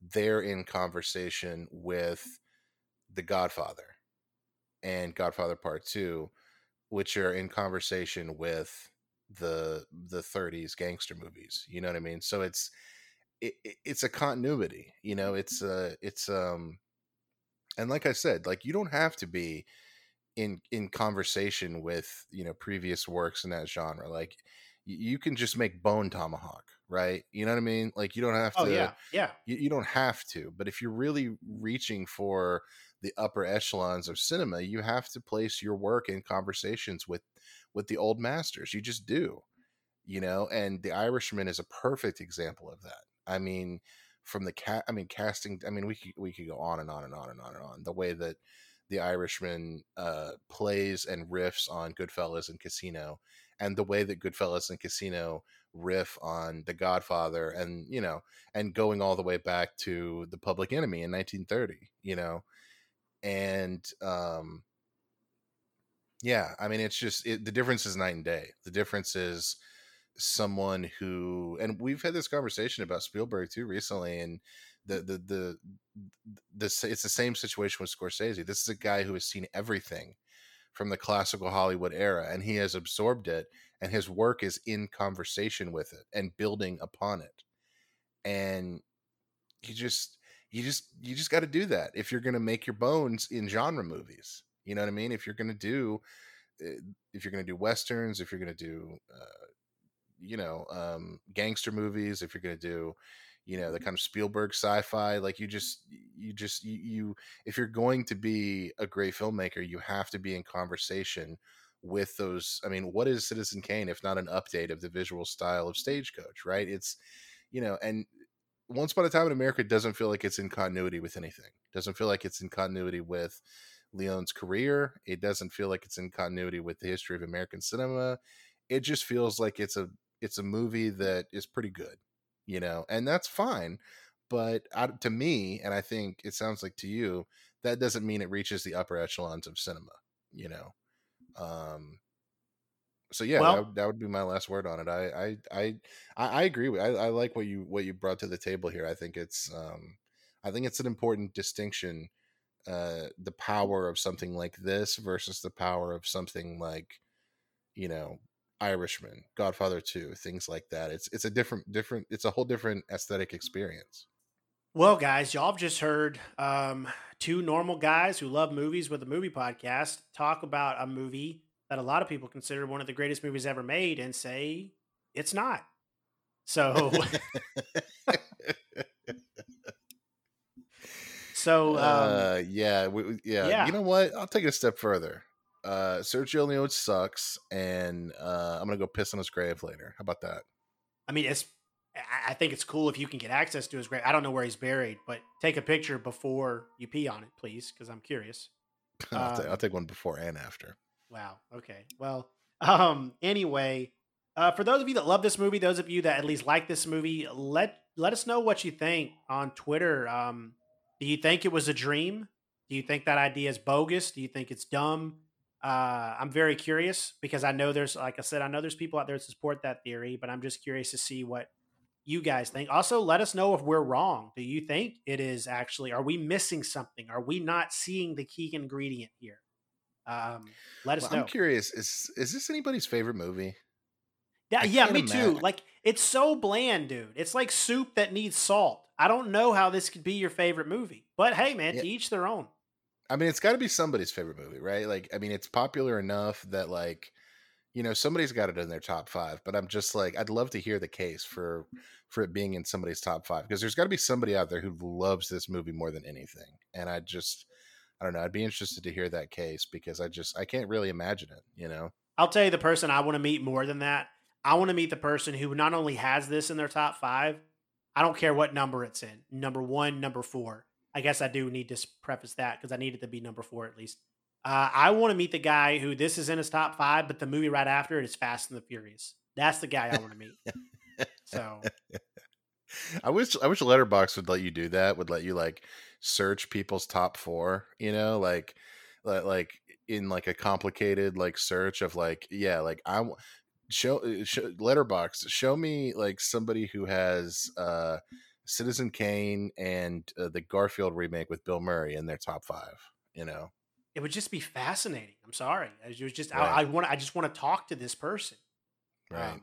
they're in conversation with the godfather and godfather part 2 which are in conversation with the the 30s gangster movies you know what i mean? So it's it, it- it's a continuity you know? It's uh it's um and like i said like you don't have to be in in conversation with you know previous works in that genre like you can just make bone tomahawk right? You know what i mean? Like you don't have to Oh yeah, yeah, you, you don't have to but if you're really reaching for the upper echelons of cinema you have to place your work in conversations with with the old masters you just do you know and the irishman is a perfect example of that. I mean from the cat i mean casting i mean we could we could go on and on and on and on and on the way that The Irishman uh, plays and riffs on Goodfellas and Casino, and the way that Goodfellas and Casino riff on The Godfather, and you know, and going all the way back to The Public Enemy in 1930, you know, and um, yeah, I mean, it's just it, the difference is night and day. The difference is someone who, and we've had this conversation about Spielberg too recently, and the the the this it's the same situation with Scorsese. This is a guy who has seen everything from the classical Hollywood era, and he has absorbed it, and his work is in conversation with it and building upon it. And he just you just you just got to do that if you're going to make your bones in genre movies. You know what I mean? If you're going to do eh, if you're going to do westerns, if you're going to do uh, you know um, gangster movies, if you're going to do you know the kind of Spielberg sci-fi, like you just you just you, you if you're going to be a great filmmaker, you have to be in conversation with those. I mean, what is Citizen Kane if not an update of the visual style of Stagecoach? Right? It's you know and once Upon a Time in America doesn't feel like it's in continuity with anything. Doesn't feel like it's in continuity with Leone's career. It doesn't feel like it's in continuity with the history of American cinema. It just feels like it's a it's a movie that is pretty good, you know, and that's fine. But to me, and I think it sounds like to you, that doesn't mean it reaches the upper echelons of cinema, you know. Um, so yeah, well, that, would, that, would be my last word on it. I I I I agree with. I, I like what you what you brought to the table here. I think it's um, I think it's an important distinction. Uh, the power of something like this versus the power of something like, you know, Irishman, Godfather Two, things like that. It's it's a different different. It's a whole different aesthetic experience. Well, guys, y'all have just heard um, two normal guys who love movies with a movie podcast talk about a movie that a lot of people consider one of the greatest movies ever made and say it's not. So So um, uh, yeah, we, yeah, yeah. You know what? I'll take it a step further. Uh, Sergio Leone sucks, and uh, I'm gonna go piss on his grave later. How about that? I mean, it's. I think it's cool if you can get access to his grave. I don't know where he's buried, but take a picture before you pee on it, please, because I'm curious. I'll, um, t- I'll take one before and after. Wow. Okay. Well, um, anyway, uh, for those of you that love this movie, those of you that at least like this movie, let let us know what you think on Twitter. Um, do you think it was a dream? Do you think that idea is bogus? Do you think it's dumb? Uh, I'm very curious because I know there's, like I said, I know there's people out there to support that theory, but I'm just curious to see what you guys think. Also, let us know if we're wrong. Do you think it is actually? Are we missing something? Are we not seeing the key ingredient here? Um, let us well, know. I'm curious. Is is this anybody's favorite movie? Yeah, yeah, me imagine. too. Like it's so bland, dude. It's like soup that needs salt. I don't know how this could be your favorite movie, but hey, man, yeah. to each their own. I mean, it's got to be somebody's favorite movie, right? Like, I mean, it's popular enough that like, you know, somebody's got it in their top five. But I'm just like, I'd love to hear the case for for it being in somebody's top five because there's got to be somebody out there who loves this movie more than anything, and I just I don't know. I'd be interested to hear that case because I just I can't really imagine it. You know. I'll tell you the person I want to meet more than that. I want to meet the person who not only has this in their top five. I don't care what number it's in. Number one, number four. I guess I do need to preface that because I need it to be number four at least. Uh, I want to meet the guy who this is in his top five, but the movie right after it is Fast and the Furious. That's the guy I want to meet. so I wish I wish Letterboxd would let you do that. Would let you like search people's top four. You know, like like in like a complicated like search of like yeah, like I show, uh, show Letterboxd show me like somebody who has uh Citizen Kane and uh, the Garfield remake with Bill Murray in their top five. You know, it would just be fascinating. I'm sorry, it was just right. I, I want I just want to talk to this person. Right. Um,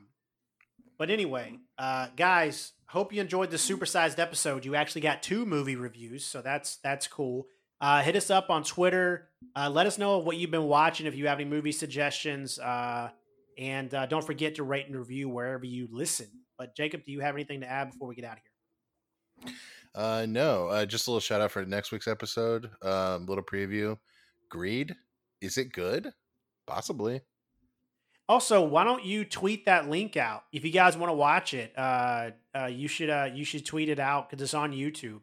but anyway, uh, guys, hope you enjoyed the supersized episode. You actually got two movie reviews, so that's that's cool. Uh, hit us up on Twitter. Uh, let us know what you've been watching. If you have any movie suggestions, uh, and uh, don't forget to rate and review wherever you listen. But Jacob, do you have anything to add before we get out of here? Uh, no, uh, just a little shout out for next week's episode. Um, little preview. Greed, is it good? Possibly. Also, why don't you tweet that link out if you guys want to watch it? Uh, uh, you should uh, you should tweet it out because it's on YouTube.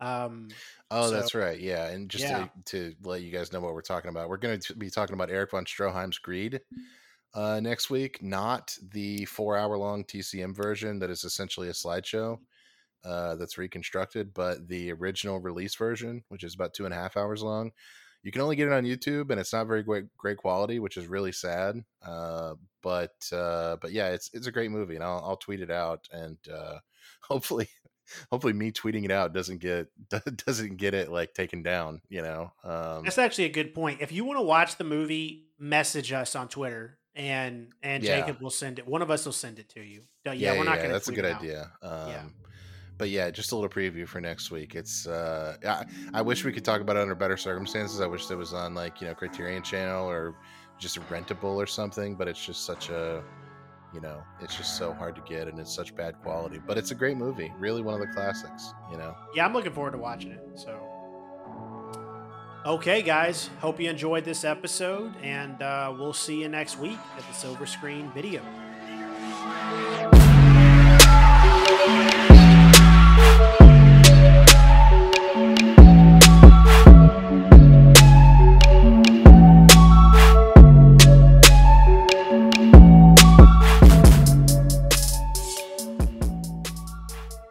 Um, Oh, so that's right. Yeah, and just yeah, to to let you guys know what we're talking about, we're going to be talking about Erich von Stroheim's Greed uh, next week, not the four-hour-long TCM version that is essentially a slideshow uh, that's reconstructed, but the original release version, which is about two and a half hours long. You can only get it on YouTube, and it's not very great great quality, which is really sad. Uh, but uh, but yeah, it's it's a great movie, and I'll, I'll tweet it out, and uh, hopefully hopefully me tweeting it out doesn't get doesn't get it like taken down. You know. Um, that's actually a good point. If you want to watch the movie, message us on Twitter, and and yeah. Jacob will send it. One of us will send it to you. Yeah, Yeah, we're not yeah, going to that's a good idea. Yeah. But yeah, just a little preview for next week. It's uh, I, I wish we could talk about it under better circumstances. I wish it was on like you know Criterion Channel or just rentable or something. But it's just such a you know it's just so hard to get and it's such bad quality. But it's a great movie, really one of the classics. You know. Yeah, I'm looking forward to watching it. So, okay, guys, hope you enjoyed this episode, and uh, we'll see you next week at the Silver Screen Video.